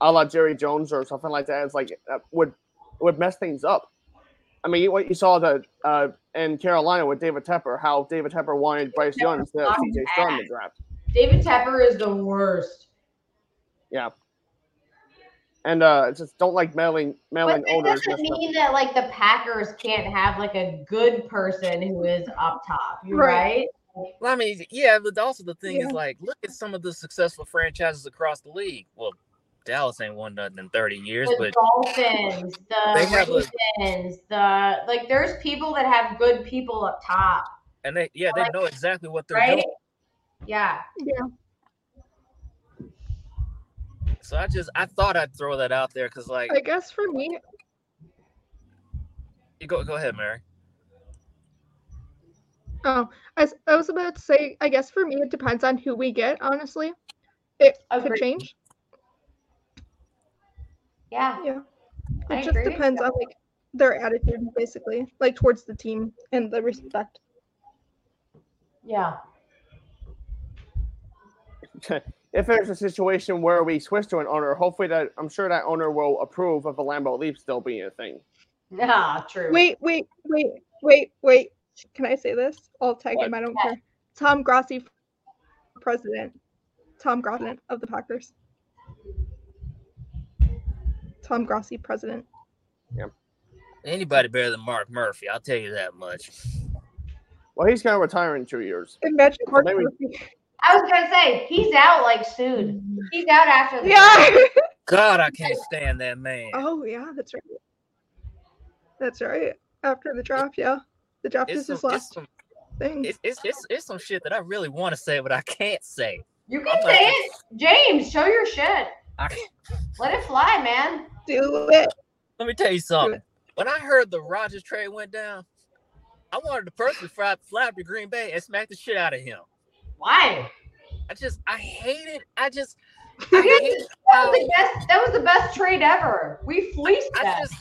a la Jerry Jones or something like that is like uh, would would mess things up. I mean, what you saw the uh, in Carolina with David Tepper, how David Tepper wanted Bryce Young instead of CJ Stroud in the draft,
David Tepper is the worst. Yeah.
And uh, just don't like mailing mailing
But that
owners.
doesn't mean that like the Packers can't have like a good person who is up top. You're
Right.
right.
Well, I mean, yeah, but also the thing
Yeah.
is like, look at some of the successful franchises across the league. Well, Dallas ain't won nothing in 30 years,
The
but
Dolphins, the
have a-
Ravens, the like. There's people that have good people up top,
and they yeah, they know exactly what they're
right?
doing.
Yeah.
Yeah.
So I just I thought I'd throw that out there because like
I guess for me,
You go go ahead, Mary.
Oh, I, s- I was about to say, I guess for me, it depends on who we get, honestly. It could change.
Yeah.
Yeah.
I
It just
agree.
depends on like their attitude, basically, like towards the team and the respect.
Yeah.
if there's a situation where we switch to an owner, hopefully that I'm sure that owner will approve of a Lambeau Leap still being a thing.
Yeah, true.
Wait, wait, wait, wait, wait. Can I say this? I'll tag
What?
him. I don't care. Tom Grossi, president. Tom Grossi of the Packers. Tom Grossi, president.
Anybody better than Mark Murphy? I'll tell you that much.
Well, he's gonna retire in two years.
Imagine Mark
maybe-
Murphy.
I was gonna say he's out like soon. He's out after the
Yeah.
God, I can't stand that man.
oh yeah, that's right. That's right. After the draft, yeah. The draft
It's
is
some,
his
it's,
last
some,
thing.
it's, it's, it's, it's some shit that I really want to say, but I can't say.
You can
I'm
say
like-
it, James. Show your shit.
I,
Let it fly, man.
Do it.
let me tell you something. When I heard the Rodgers trade went down, I wanted to personally fly, fly up to Green Bay and smack the shit out of him.
Why?
I just, I hate it. I just, I
That was the best. That was the best trade ever. We fleeced
I
them.
just,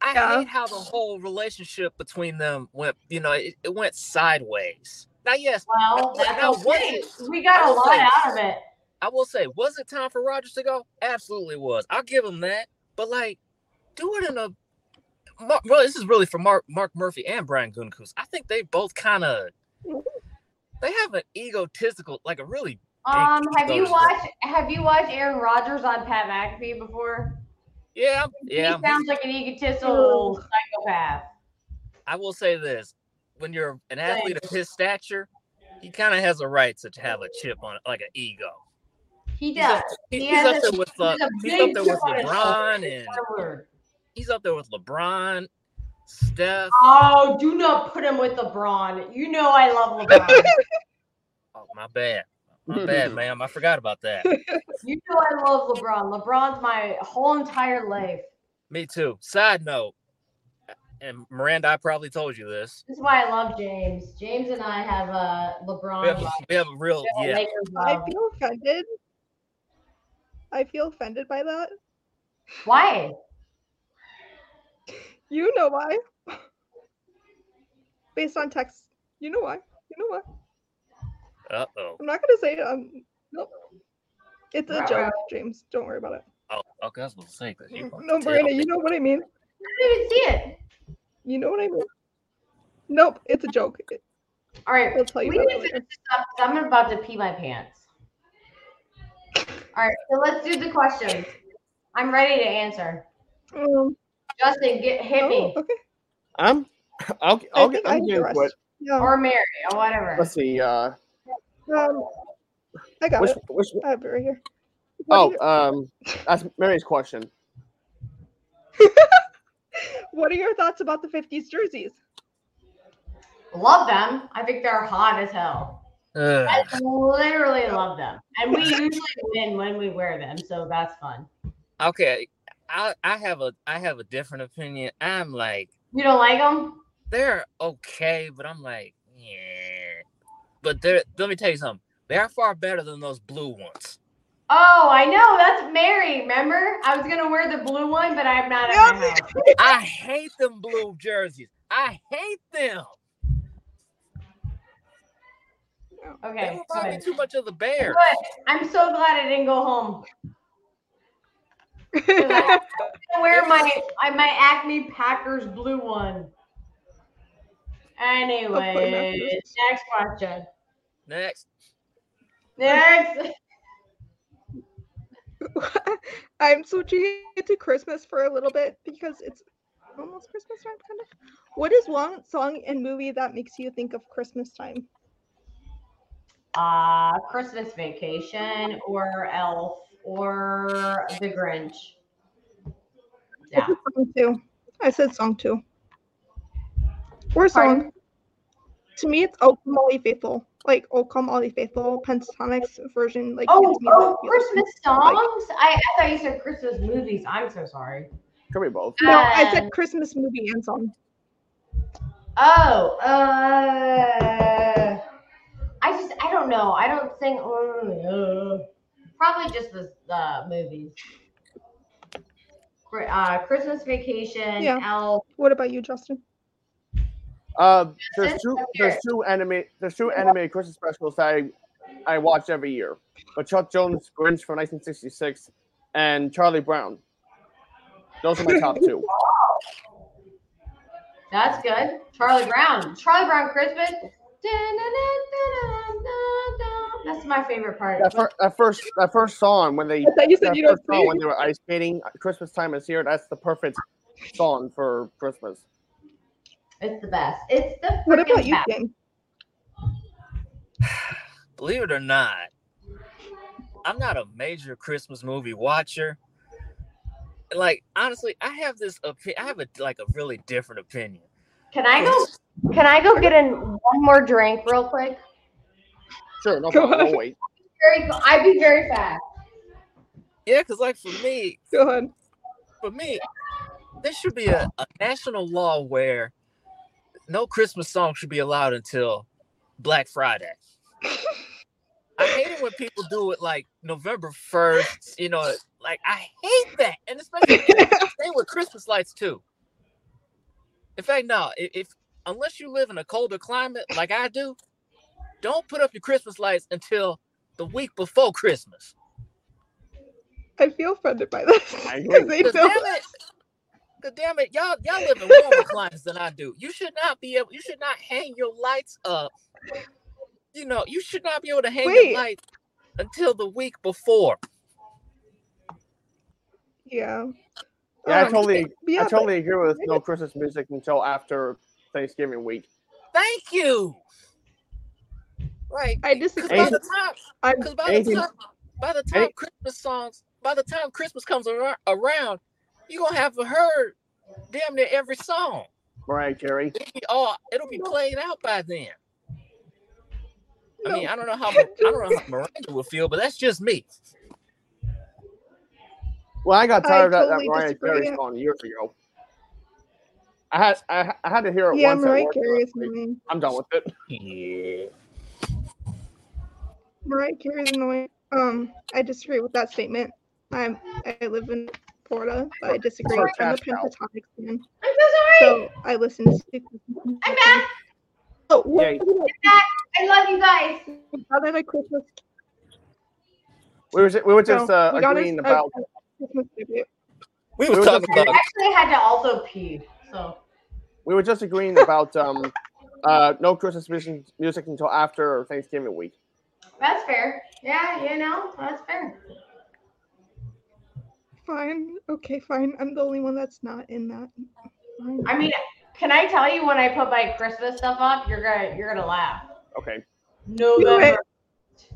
I
Yeah.
hate how the whole relationship between them went. You know, it, it went sideways. Now, yes,
well,
Now,
that's
was
okay.
it-
We got
I
a
will
lot
say-
out of it.
I will say, was it time for Rodgers to go? Absolutely was. I'll give him that. But like, do it in a. Mark, well, this is really for Mark Mark Murphy and Brian Gutekunst. I think they both kind of they have an egotistical, like a really
Um, have you
those-
watched Have you watched Aaron Rodgers on Pat McAfee before?
yeah yeah.
He sounds like an egotistical psychopath.
I will say this: when you're an athlete of his stature, he kind of has a right to have a chip on it, like an ego.
He
He's
does.
up, he-
He
he's
has
up
a-
there with uh,
he's
he's up there with
chip on his
LeBron and he's up there with LeBron, Steph.
Oh, do not put him with LeBron. You know I love LeBron.
Oh, my bad, my bad, ma'am. I forgot about that.
you know I love LeBron. LeBron's my whole entire life.
Me too. Side note, and Miranda, I probably told you this.
This is why I love James. James and I have a LeBron.
We have,
love.
we have a real
We have a
yeah.
I feel offended. I feel offended by that.
Why?
You know why. Based on text. You know why. You know why.
Uh oh.
I'm not gonna say it. Um, nope. It's a
Ruh-roh.
joke, James. Don't worry about it.
Oh, okay. I was gonna say that. You
No, Brandon, you know what I mean.
I didn't even see it.
You know what I mean. Nope, it's a joke. It-
All right.
I'll tell you
We need to finish this up because I'm about to pee my pants. All right, so let's do the questions. I'm ready to answer.
Um,
Justin, get hit
oh,
me
okay.
I'm. I'll.
I
I'll get.
I
I'm
have
getting
the
to
Yeah.
or Mary or whatever.
Let's see. Uh,
Um, I got
which,
it.
which,
I have it right here. What
oh,
are
um, that's Mary's question.
what are your thoughts about the 50s jerseys?
Love them. I think they're hot as hell.
Ugh.
I literally love them, and we usually win when we wear them, so that's fun.
okay. I I have a I have a different opinion. I'm like
You don't like them?
they're okay, but I'm like yeah. But they're let me tell you something. They're far better than those blue ones.
Oh, I know. That's Mary. Remember? I was gonna wear the blue one, but I'm not at my house.
I hate them blue jerseys. I hate them. They
Okay.
remind me too much of the Bears.
Good. I'm so glad I didn't go home. 'Cause I I wear my my Acme Packers blue one. Anyway, next question.
Next.
Next.
I'm switching it to Christmas for a little bit because it's almost Christmas time, kind of. What is one song and movie that makes you think of Christmas time?
Uh, Christmas Vacation or Elf or The Grinch.
I
Yeah.
said song two. I said song two. Or song.
Pardon?
To me, it's "O Come All Ye Faithful." Like "O Come All Ye Faithful," Pentatonix version. Like
Oh, oh. Christmas songs? I, I thought you said Christmas movies. I'm so sorry.
Could be both.
No, I
Um,
said Christmas movie and song.
Oh, uh, I just I don't know. I don't think uh, probably just the uh, movies. Uh, Christmas Vacation,
Yeah.
Elf.
What about you, Justin?
Uh, there's two there's two anime there's two anime Christmas specials that I I watch every year. But Chuck Jones Grinch from 1966 and Charlie Brown. Those are my top two.
That's good. Charlie Brown. Charlie Brown Christmas. That's my favorite part.
That, fir- that first that first song when they
I thought you said you don't
first song
sing.
when they were ice skating, uh, Christmas time is here. That's the perfect song for Christmas.
It's the best. It's the
What about you. King?
Believe it or not, I'm not a major Christmas movie watcher. Like honestly, I have this opinion. I have a like a really different opinion.
Can I go? Can I go get in one more drink real quick?
Sure, no
Go
problem.
ahead.
We'll wait.
Very. I'd be very fast.
Yeah, because like for me,
Go ahead.
for me, there should be a, a national law where no Christmas song should be allowed until Black Friday. I hate it when people do it like November 1st, you know, like I hate that. And especially same with Christmas lights too. In fact, no, if, if unless you live in a colder climate like I do, don't put up your Christmas lights until the week before Christmas.
I feel offended by this
I agree.
because they
Cause
don't.
damn it, cause damn it, y'all y'all live in warmer climates than I do. You should not be able. You should not hang your lights up. You know, you should not be able to hang
Wait.
your lights until the week before.
Yeah.
Yeah, I
Um,
totally
yeah,
I
but-
totally agree with no Christmas music until after Thanksgiving week.
Thank you. Right.
I
Because
disagree.
by the time,
I'm
because by the time, by the time Christmas songs, by the time Christmas comes ar- around, you're gonna have heard damn near every song.
Right, Carey.
It'll be all, it'll be played out by then. I mean, I don't know how I don't know how Miranda will feel, but that's just me.
Well, I got
I
tired of that,
totally
that Mariah
disagree.
Carey song years ago. I had I, I had to hear it
yeah,
once at
Mariah
work
Carey is annoying.
I'm done with it.
Yeah.
Mariah Carey is annoying. Um, I disagree with that statement. I'm I live in Florida, but I disagree.
Sorry,
I'm a Pentatonix fan,
I'm so sorry.
so I listen to.
I'm back.
Oh, what
Yay.
I love you guys.
How did I Christmas?
We were ju- we were just
No,
uh,
we
agreeing
us a-
about
a Christmas tribute.
We
We
was
were
talking
just-
I
about
actually had to also pee. So
we were just agreeing about um uh no Christmas music music until after Thanksgiving week.
that's fair. Yeah, you know, that's fair.
Fine. Okay, fine. I'm the only one that's not in that. Fine.
I mean, can I tell you when I put my Christmas stuff up, you're gonna you're gonna laugh.
Okay.
November.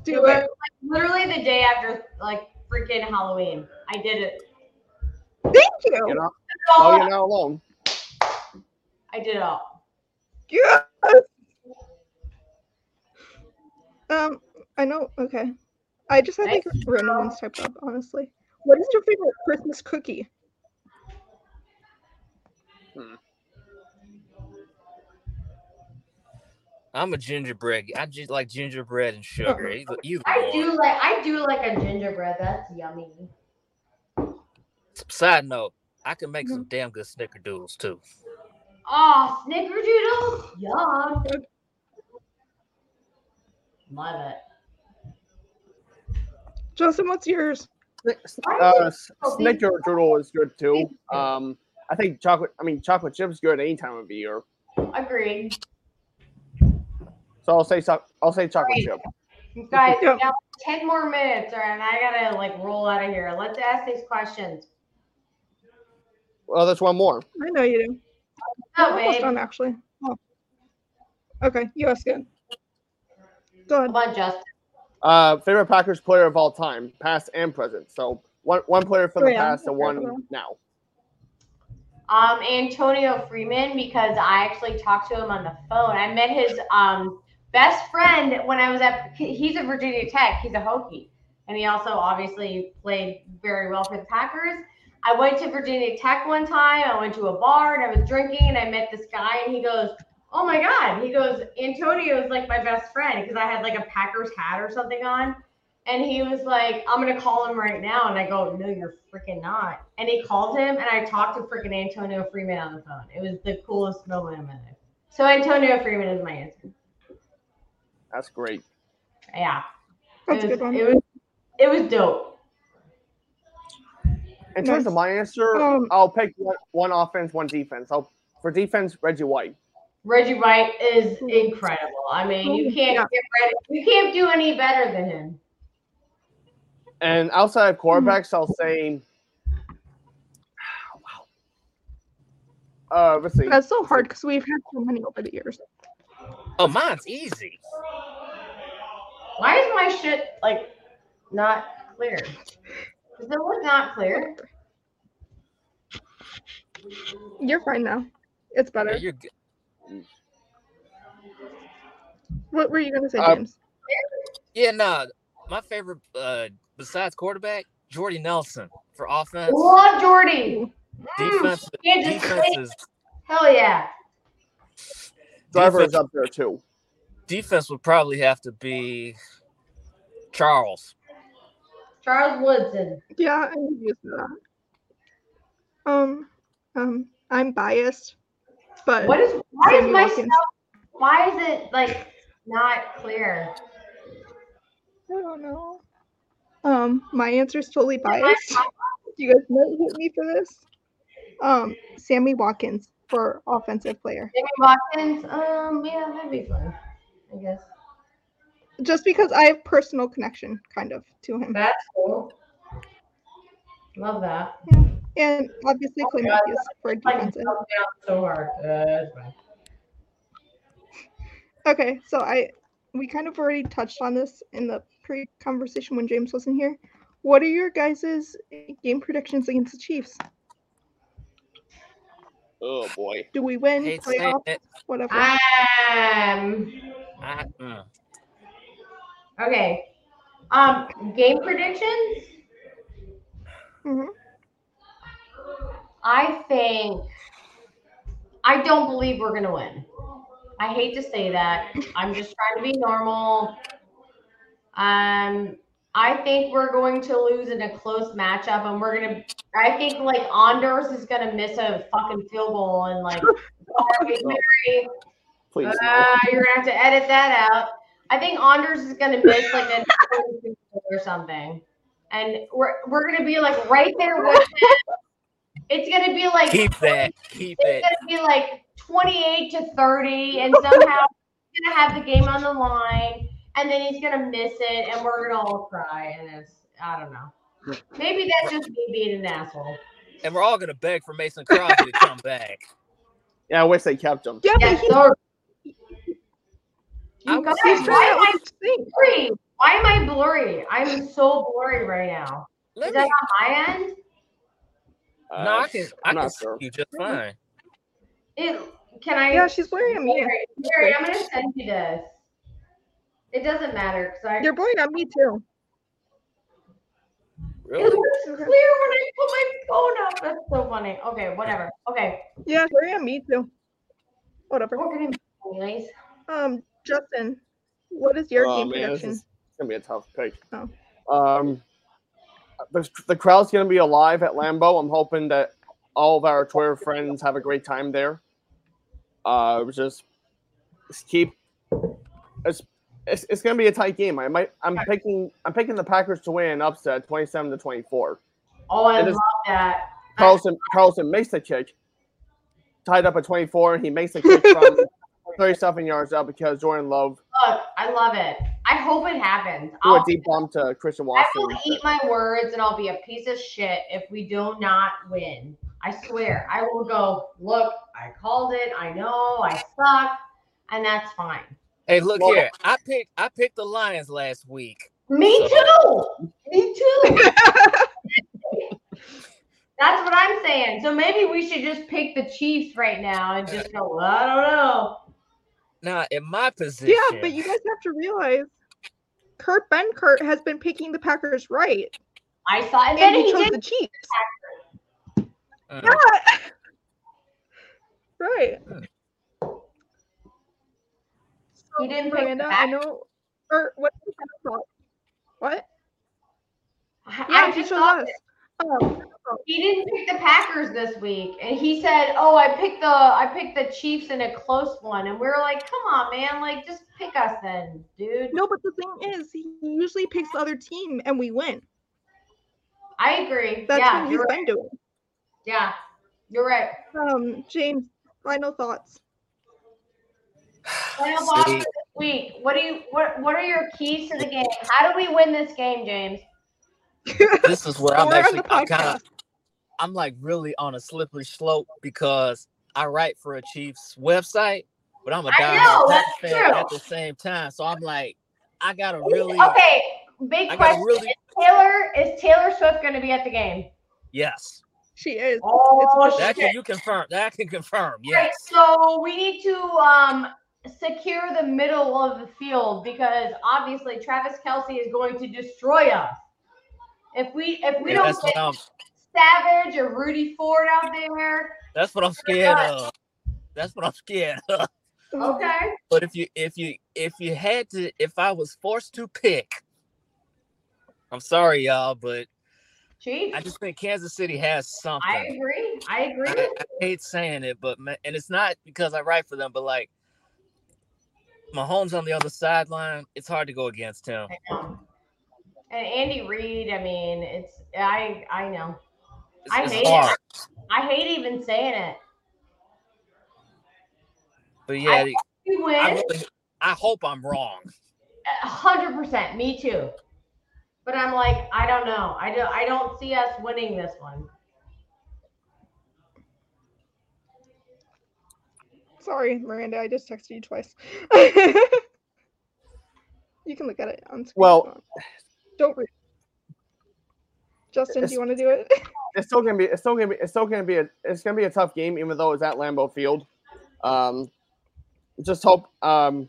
Do
November,
it.
like, literally the day after like freaking Halloween. I did it.
Thank you.
You know,
all
oh, you're not alone.
I did it all.
Yes. Um, I know. Okay. I just had like random ones typed up. Honestly, what is your favorite Christmas cookie?
I'm a gingerbread. I just like gingerbread and sugar. Either, either
I
or.
do like I do like a gingerbread. That's yummy.
Side note, I can make some damn good snickerdoodles too.
Oh, snickerdoodles. Yum. Love it.
Justin, what's yours?
Uh, s- Snickerdoodle is good too. Um, I think chocolate. I mean, chocolate chips good any time of the year.
Agreed.
So I'll say so- I'll say chocolate
Right.
chip.
Guys, we
Yeah.
got 10 more minutes, or and I gotta like roll out of here. Let's ask these questions.
Well, there's one more.
I know you do.
No,
I'm almost
babe.
done actually. Oh. Okay, you ask it. Go ahead.
Come on, Justin.
Uh, favorite Packers player of all time, past and present. So one one player from
Oh,
the
yeah.
past and
Okay,
one
hold
now.
Um, Antonio Freeman, because I actually talked to him on the phone. I met his um best friend when I was at. He's at Virginia Tech. He's a Hokie, and he also obviously played very well for the Packers. I went to Virginia Tech one time. I went to a bar and I was drinking, and I met this guy, and he goes, oh my god. He goes, Antonio is like my best friend because I had like a Packers hat or something on. And he was like, I'm gonna call him right now. And I go, No, you're freaking not. And he called him and I talked to freaking Antonio Freeman on the phone. It was the coolest moment of my life. So Antonio Freeman is my answer.
That's great.
Yeah.
That's
it was,
good one.
It was it was dope.
In terms of my answer,
Um,
I'll pick one, one offense, one defense. I'll for defense, Reggie White.
Reggie White is incredible. I mean, you can't
Yeah.
get ready. You can't do any better than him.
And outside of quarterbacks, I'll say. Uh, let's see.
That's so hard because we've had so many over the years.
Oh, mine's easy.
Why is my shit like not clear? Is it look not clear?
You're fine now. It's
Yeah,
better.
you're.
What were you gonna say,
Uh,
James?
Yeah, nah. My favorite, uh, besides quarterback, Jordy Nelson for offense.
Love Jordy. Mm,
Defense,
can't just
defense
say-
is
Hell yeah.
Driver
defense,
is up there too.
defense would probably have to be Charles.
Charles Woodson.
Yeah, I'm used to that. Um, um, I'm biased, but
What is why is my
Watkins.
why is it like not clear?
I don't know. Um, my answer is totally biased. You guys might hit me for this. Um, Sammy Watkins for offensive player,
Sammy Watkins. Um, yeah, that'd be fun. I guess.
Just because I have personal connection, kind of, to him,
That's cool. Love that.
and obviously Clay
God.
Matthews for
Like
defensive.
jumped so hard. Uh.
Okay, so I we kind of already touched on this in the pre-conversation when James wasn't here. What are your guys' game predictions against the Chiefs?
Oh boy.
Do we win?
Hate saying
Playoff?
it.
Whatever.
Um.
I, mm.
Okay. Um, game predictions.
Mhm.
I think. I don't believe we're gonna win. I hate to say that. I'm just trying to be normal. Um, I think we're going to lose in a close matchup, and we're gonna. I think like Anders is gonna miss a fucking field goal, and like, sorry, Mary,
Please no.
uh, you're gonna have to edit that out. I think Anders is gonna miss like a or something, and we're we're gonna be like right there with him. It's gonna be like
keep that. Keep
it's
it.
gonna be like 28 to 30, and somehow he's gonna have the game on the line, and then he's gonna miss it, and we're gonna all cry, and it's I don't know. Maybe that's just me being an asshole.
And we're all gonna beg for Mason Crosby to come back.
Yeah, I wish they kept him.
yeah,
Yeah,
but he,
so
I
you guys,
was saying
he's
why
trying
am
out
I
with his thing.
blurry? Why am I blurry? I'm so blurry right now.
Let
Is
me,
that on my end?
Uh,
no, I can. I
I'm
can
not
see
sure.
you just fine.
It, can I?
Yeah, she's blurry on me.
Mary, Mary, I'm gonna send you this. It doesn't matter because I.
You're blurry on me too.
It
Really?
looks clear when I put my phone up. That's so funny. Okay, whatever. Okay,
Yeah, blurry on me too. Whatever.
we're.
Um, Justin, what is your
Oh,
game
man, this
prediction?
is gonna be a tough pick.
Oh.
Um, the, the crowd's gonna be alive at Lambeau. I'm hoping that all of our Twitter friends have a great time there. Uh, just, just keep. It's, it's it's gonna be a tight game. I might. I'm picking. I'm picking the Packers to win an upset, 27 to 24.
Oh, I
It
love that.
Carlson Carlson makes the kick, tied up at 24, and he makes the kick from 37 yards out because Jordan Love
Look, I love it. I hope it happens.
threw a
I'll,
deep bomb to Christian Watson.
I will eat my words and I'll be a piece of shit if we do not win. I swear. I will go, look, I called it. I know I suck. And that's fine.
Hey, look
Well-
here. I picked. I picked the Lions last week.
Me too. Me too. That's what I'm saying. So maybe we should just pick the Chiefs right now and just go, well, I don't know.
Now, in my position,
yeah, but you guys have to realize Kurt Benkert has been picking the Packers right.
I saw, and
And
then
he
he
chose
did.
the Chiefs.
Mm.
Yeah. right.
He didn't pick
Miranda,
the
I know. Or what? What?
I
Yeah, he
just
showed
saw
us. Um,
He didn't pick the Packers this week, and he said, "Oh, I picked the I picked the Chiefs in a close one," and we were like, "Come on, man! Like, just pick us then, dude."
no, but the thing is, he usually picks the other team and we win.
I agree.
That's
yeah,
what
you're
he's
right.
been doing.
Yeah, you're right.
Um, James, final thoughts.
Final thoughts for this week. What do you what What are your keys to the game? How do we win this game, James?
This is where I'm actually I'm kind of I'm like really on a slippery slope because I write for a Chiefs website, but I'm a diehard
know,
fan
true.
at the same time. So I'm like, I gotta really,
Okay, big
I
question:
really,
Is Taylor is Taylor Swift going to be at the game?
yes.
She is.
Oh,
That
shit.
can you confirm? That can confirm.
Right,
Yes.
so we need to um secure the middle of the field because obviously Travis Kelce is going to destroy us. If we if we
Yeah,
don't get
I'm.
Savage or Rudy Ford out there,
That's what I'm scared of. That's what I'm scared of.
okay.
But if you if you if you had to if I was forced to pick, I'm sorry y'all, but
Chief,
I just think Kansas City has something.
I agree. I agree.
I, I hate saying it, but man, and it's not because I write for them, but like Mahomes on the other sideline, it's hard to go against him.
I know. And Andy Reid, I mean, it's I I know.
It's,
I
it's
hate it. I hate even saying it.
But yeah,
We
I really, I hope I'm wrong.
hundred percent. Me too. But I'm like, I don't know. I don't. I don't see us winning this one.
Sorry, Miranda. I just texted you twice. you can look at it on screen.
Well-
you want. Don't read. Justin, do you want to do it?
it's still gonna be it's still gonna be it's still gonna be a it's gonna be a tough game even though it's at Lambeau Field. Um, just hope um,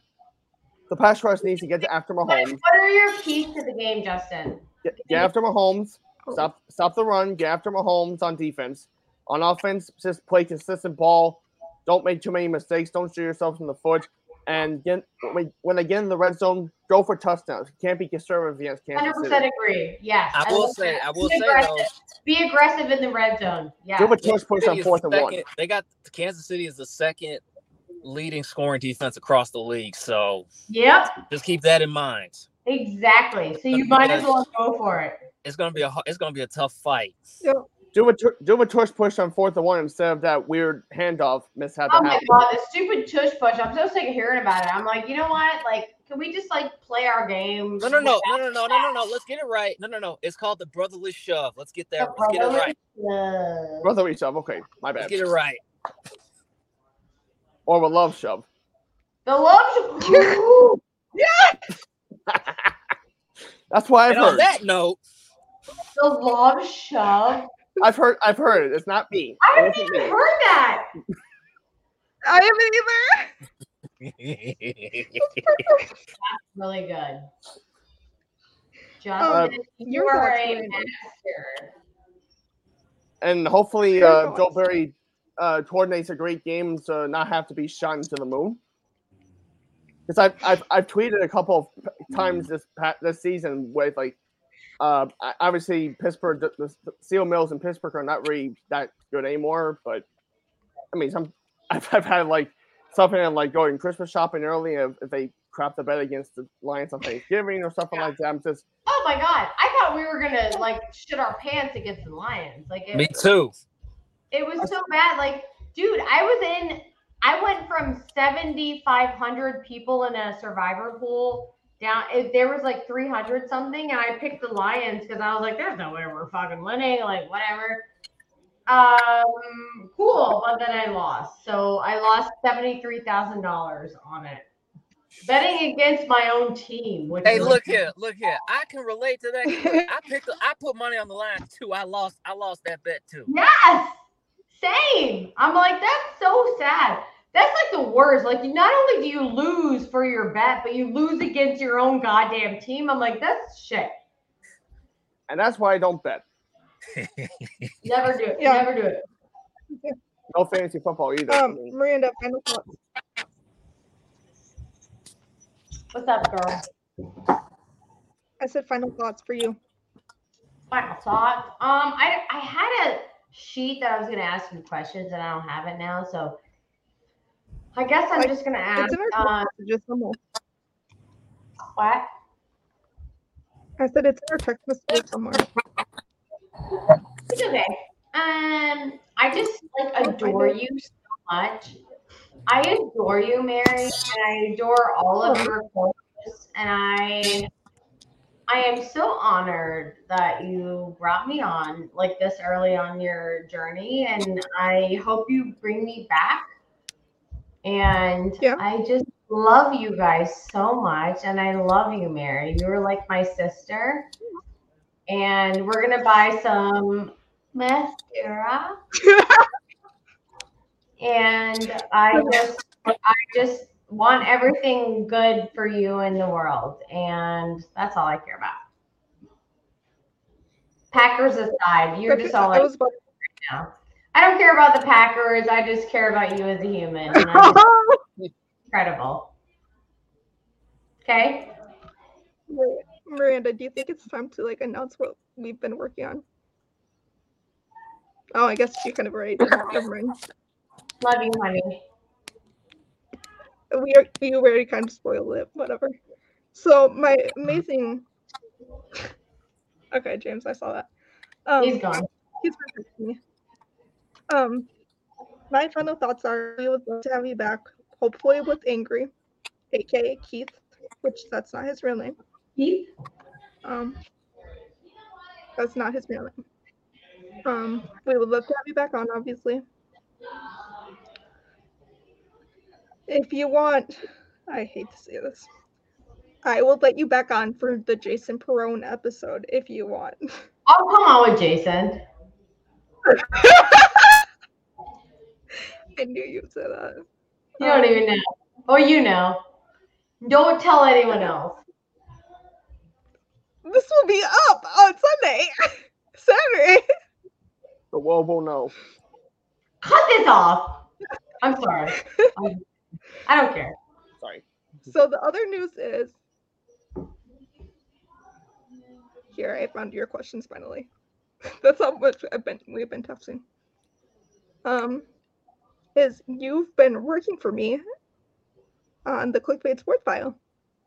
the pass rush needs to get after Mahomes.
what are your keys to the game, Justin?
Get, get after Mahomes.
Oh.
Stop stop the run. Get after Mahomes on defense. On offense, just play consistent ball. Don't make too many mistakes. Don't shoot yourself in the foot. And get, when, when they get in the red zone, go for touchdowns. You can't be conservative against Kansas
Hundred
Kansas
percent
City.
agree. Yes.
I will say,
that.
I will
Be
say
aggressive.
though,
Be aggressive in the red zone. Yeah.
Give a tush push on fourth
the
and one.
They got Kansas City is the second leading scoring defense across the league. So
Yep.
just keep that in mind.
Exactly. So you might as well go for it.
It's gonna be a it's gonna be a tough fight.
Do a tu- do a tush push on fourth and one instead of that weird handoff mishap
Oh
that
my
happened.
god, the stupid tush push. I'm so sick of hearing about it. I'm like, you know what? Like, can we just like play our game?
No, no, no, no, no, no, no, no, no. Let's get it right. No, no, no. It's called the brotherly shove. Let's get that. Let's get it right.
right.
Brotherly shove. Okay, my bad.
Let's get it right.
Or a love shove.
The love. Shove. yeah.
That's why I've
And on
heard.
that note,
the love shove.
I've heard. I've heard it. It's not me.
I haven't even
me.
heard that.
I haven't either.
That's really good.
Um,
Justin, you are
thoughts,
a
Miranda.
master.
And hopefully,
Your
uh,
thoughts.
Joe Barry uh, coordinates a great game to not have to be shot into the moon. Because I've, I've I've tweeted a couple of times this pa- this season with like, uh, obviously Pittsburgh, the, the Steel Mills in Pittsburgh are not really that good anymore. But I mean, some I've, I've had like something like going Christmas shopping early if, if they crap the bet against the Lions on Thanksgiving or something
Yeah.
like that. I'm just
Oh my god, I thought we were gonna like shit our pants against the Lions. Like it,
me too.
it was so bad. Like, dude, I was in. I went from seventy five hundred people in a survivor pool down. It, there was like three hundred something, and I picked the Lions because I was like, "There's no way we're fucking winning." Like, whatever. Um, cool, but then I lost. So I lost seventy three thousand dollars on it. Betting against my own team. Which
Hey, look here, look here. I can relate to that. I picked. I put money on the line too. I lost. I lost that bet too.
Yes, same. I'm like, that's so sad. That's like the worst. Like, not only do you lose for your bet, but you lose against your own goddamn team. I'm like, that's shit.
and that's why I don't bet.
Never do it.
Yeah.
Never do it.
No fantasy football either.
Um, Miranda, final thoughts.
What's up, girl?
I said final thoughts for you.
Final thoughts. Um, I I had a sheet that I was gonna ask you questions, and I don't have it now. So I guess I'm
Like,
just gonna ask.
It's in our
Uh,
text messages somewhere.
what?
I said it's in our text messages somewhere.
It's okay. Um, I just like adore you so much. I adore you, Mary, and I adore all of your courses. And I, I am so honored that you brought me on like this early on your journey, and I hope you bring me back. And
Yeah.
I just love you guys so much, and I love you, Mary. You're like my sister and we're gonna buy some mascara. and I just, I just want everything good for you in the world, and that's all I care about. Packers aside, you're just all
I
I
was about
know. I don't care about the Packers. I just care about you as a human. Just incredible. Okay.
Miranda, do you think it's time to like announce what we've been working on? Oh, I guess you kind of already did. Never mind.
Love you, honey.
We are we already kind of spoiled it. Whatever. So my amazing. Okay, James, I saw that. Um,
He's gone.
He's been me. Um, my final thoughts are: we would love to have you back, hopefully with Angry, aka Keith, which that's not his real name.
Heath?
Um, that's not his real name. Um, we would love to have you back on, obviously. If you want, I hate to say this. I will let you back on for the Jason Perone episode if you want.
I'll come on with Jason.
I knew you'd say that.
You don't even know. Or you know. Don't tell anyone else.
This will be up on Sunday, Saturday.
The world will know.
Cut this off. I'm sorry. I'm- I don't care.
Sorry.
So the other news is here. I found your questions finally. That's how much I've been. We've been texting. Um, is you've been working for me on the clickbait sports file. Do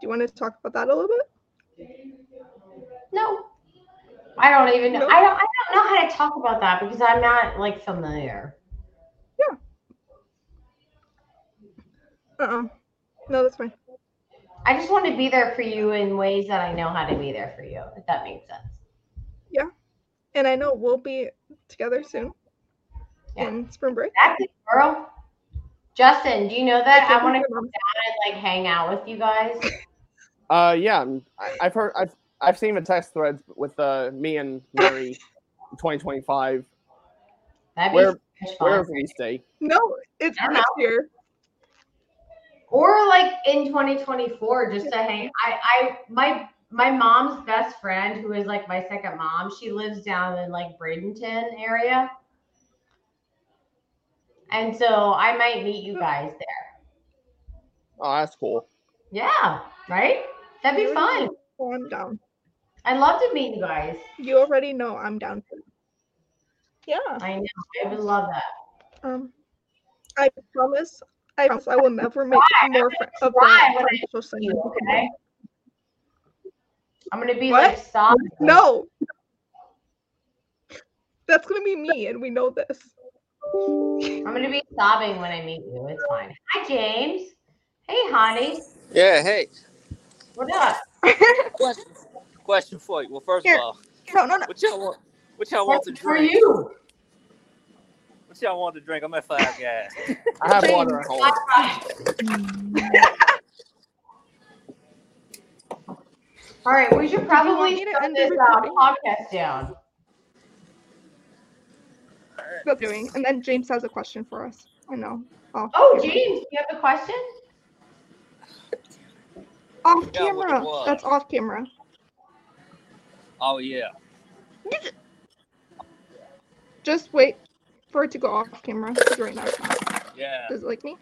you want to talk about that a little bit?
No. I don't even know.
No?
I don't I don't know how to talk about that because I'm not like familiar. Yeah.
Uh-uh. No, that's fine.
I just want to be there for you in ways that I know how to be there for you, if that makes sense. Yeah.
And I know we'll be together soon
Yeah.
in spring break.
Exactly, girl. Justin, do you know that? I
can't
want to come
your mom's-
and like hang out with you guys.
Uh, yeah, I'm- I, I've heard, I've, I've seen the text threads with uh, me and Mary 2025.
That'd
Where-
so much
Where
fun.
release day?
No, it's
I don't
next year.
Or like in 2024, just to hang. I, I, my, my mom's best friend, who is like my second mom, she lives down in like Bradenton area. And so I might meet you guys there.
Oh, that's cool.
Yeah, right? That'd be fun.
Oh, I'm down.
I'd love to meet you guys.
You already know I'm down for it. Yeah.
I know. I would love that.
Um, I promise. I promise I will never make more fr- of
try
that
when I you, okay? I'm gonna be
What?
like sobbing.
No. That's gonna be me, and we know this.
I'm gonna be sobbing when I meet you. It's fine. Hi, James. Hey, honey.
Yeah, hey.
What up?
Question, question for you. Well, first
Here.
of all,
No, no, no.
what y'all want? What y'all want to
What's for
drink?
you?
What y'all want to drink? I'm at Five Guys.
I have water at home.
All right. All right, we should probably
want
shut this uh, podcast down.
Still doing. And then James has a question for us. I know. Off
Oh,
camera.
James, you have a question?
Off
Forgot what it
camera. That's off camera.
Oh yeah.
Just wait for it to go off camera. Right now.
Yeah.
Does it like me?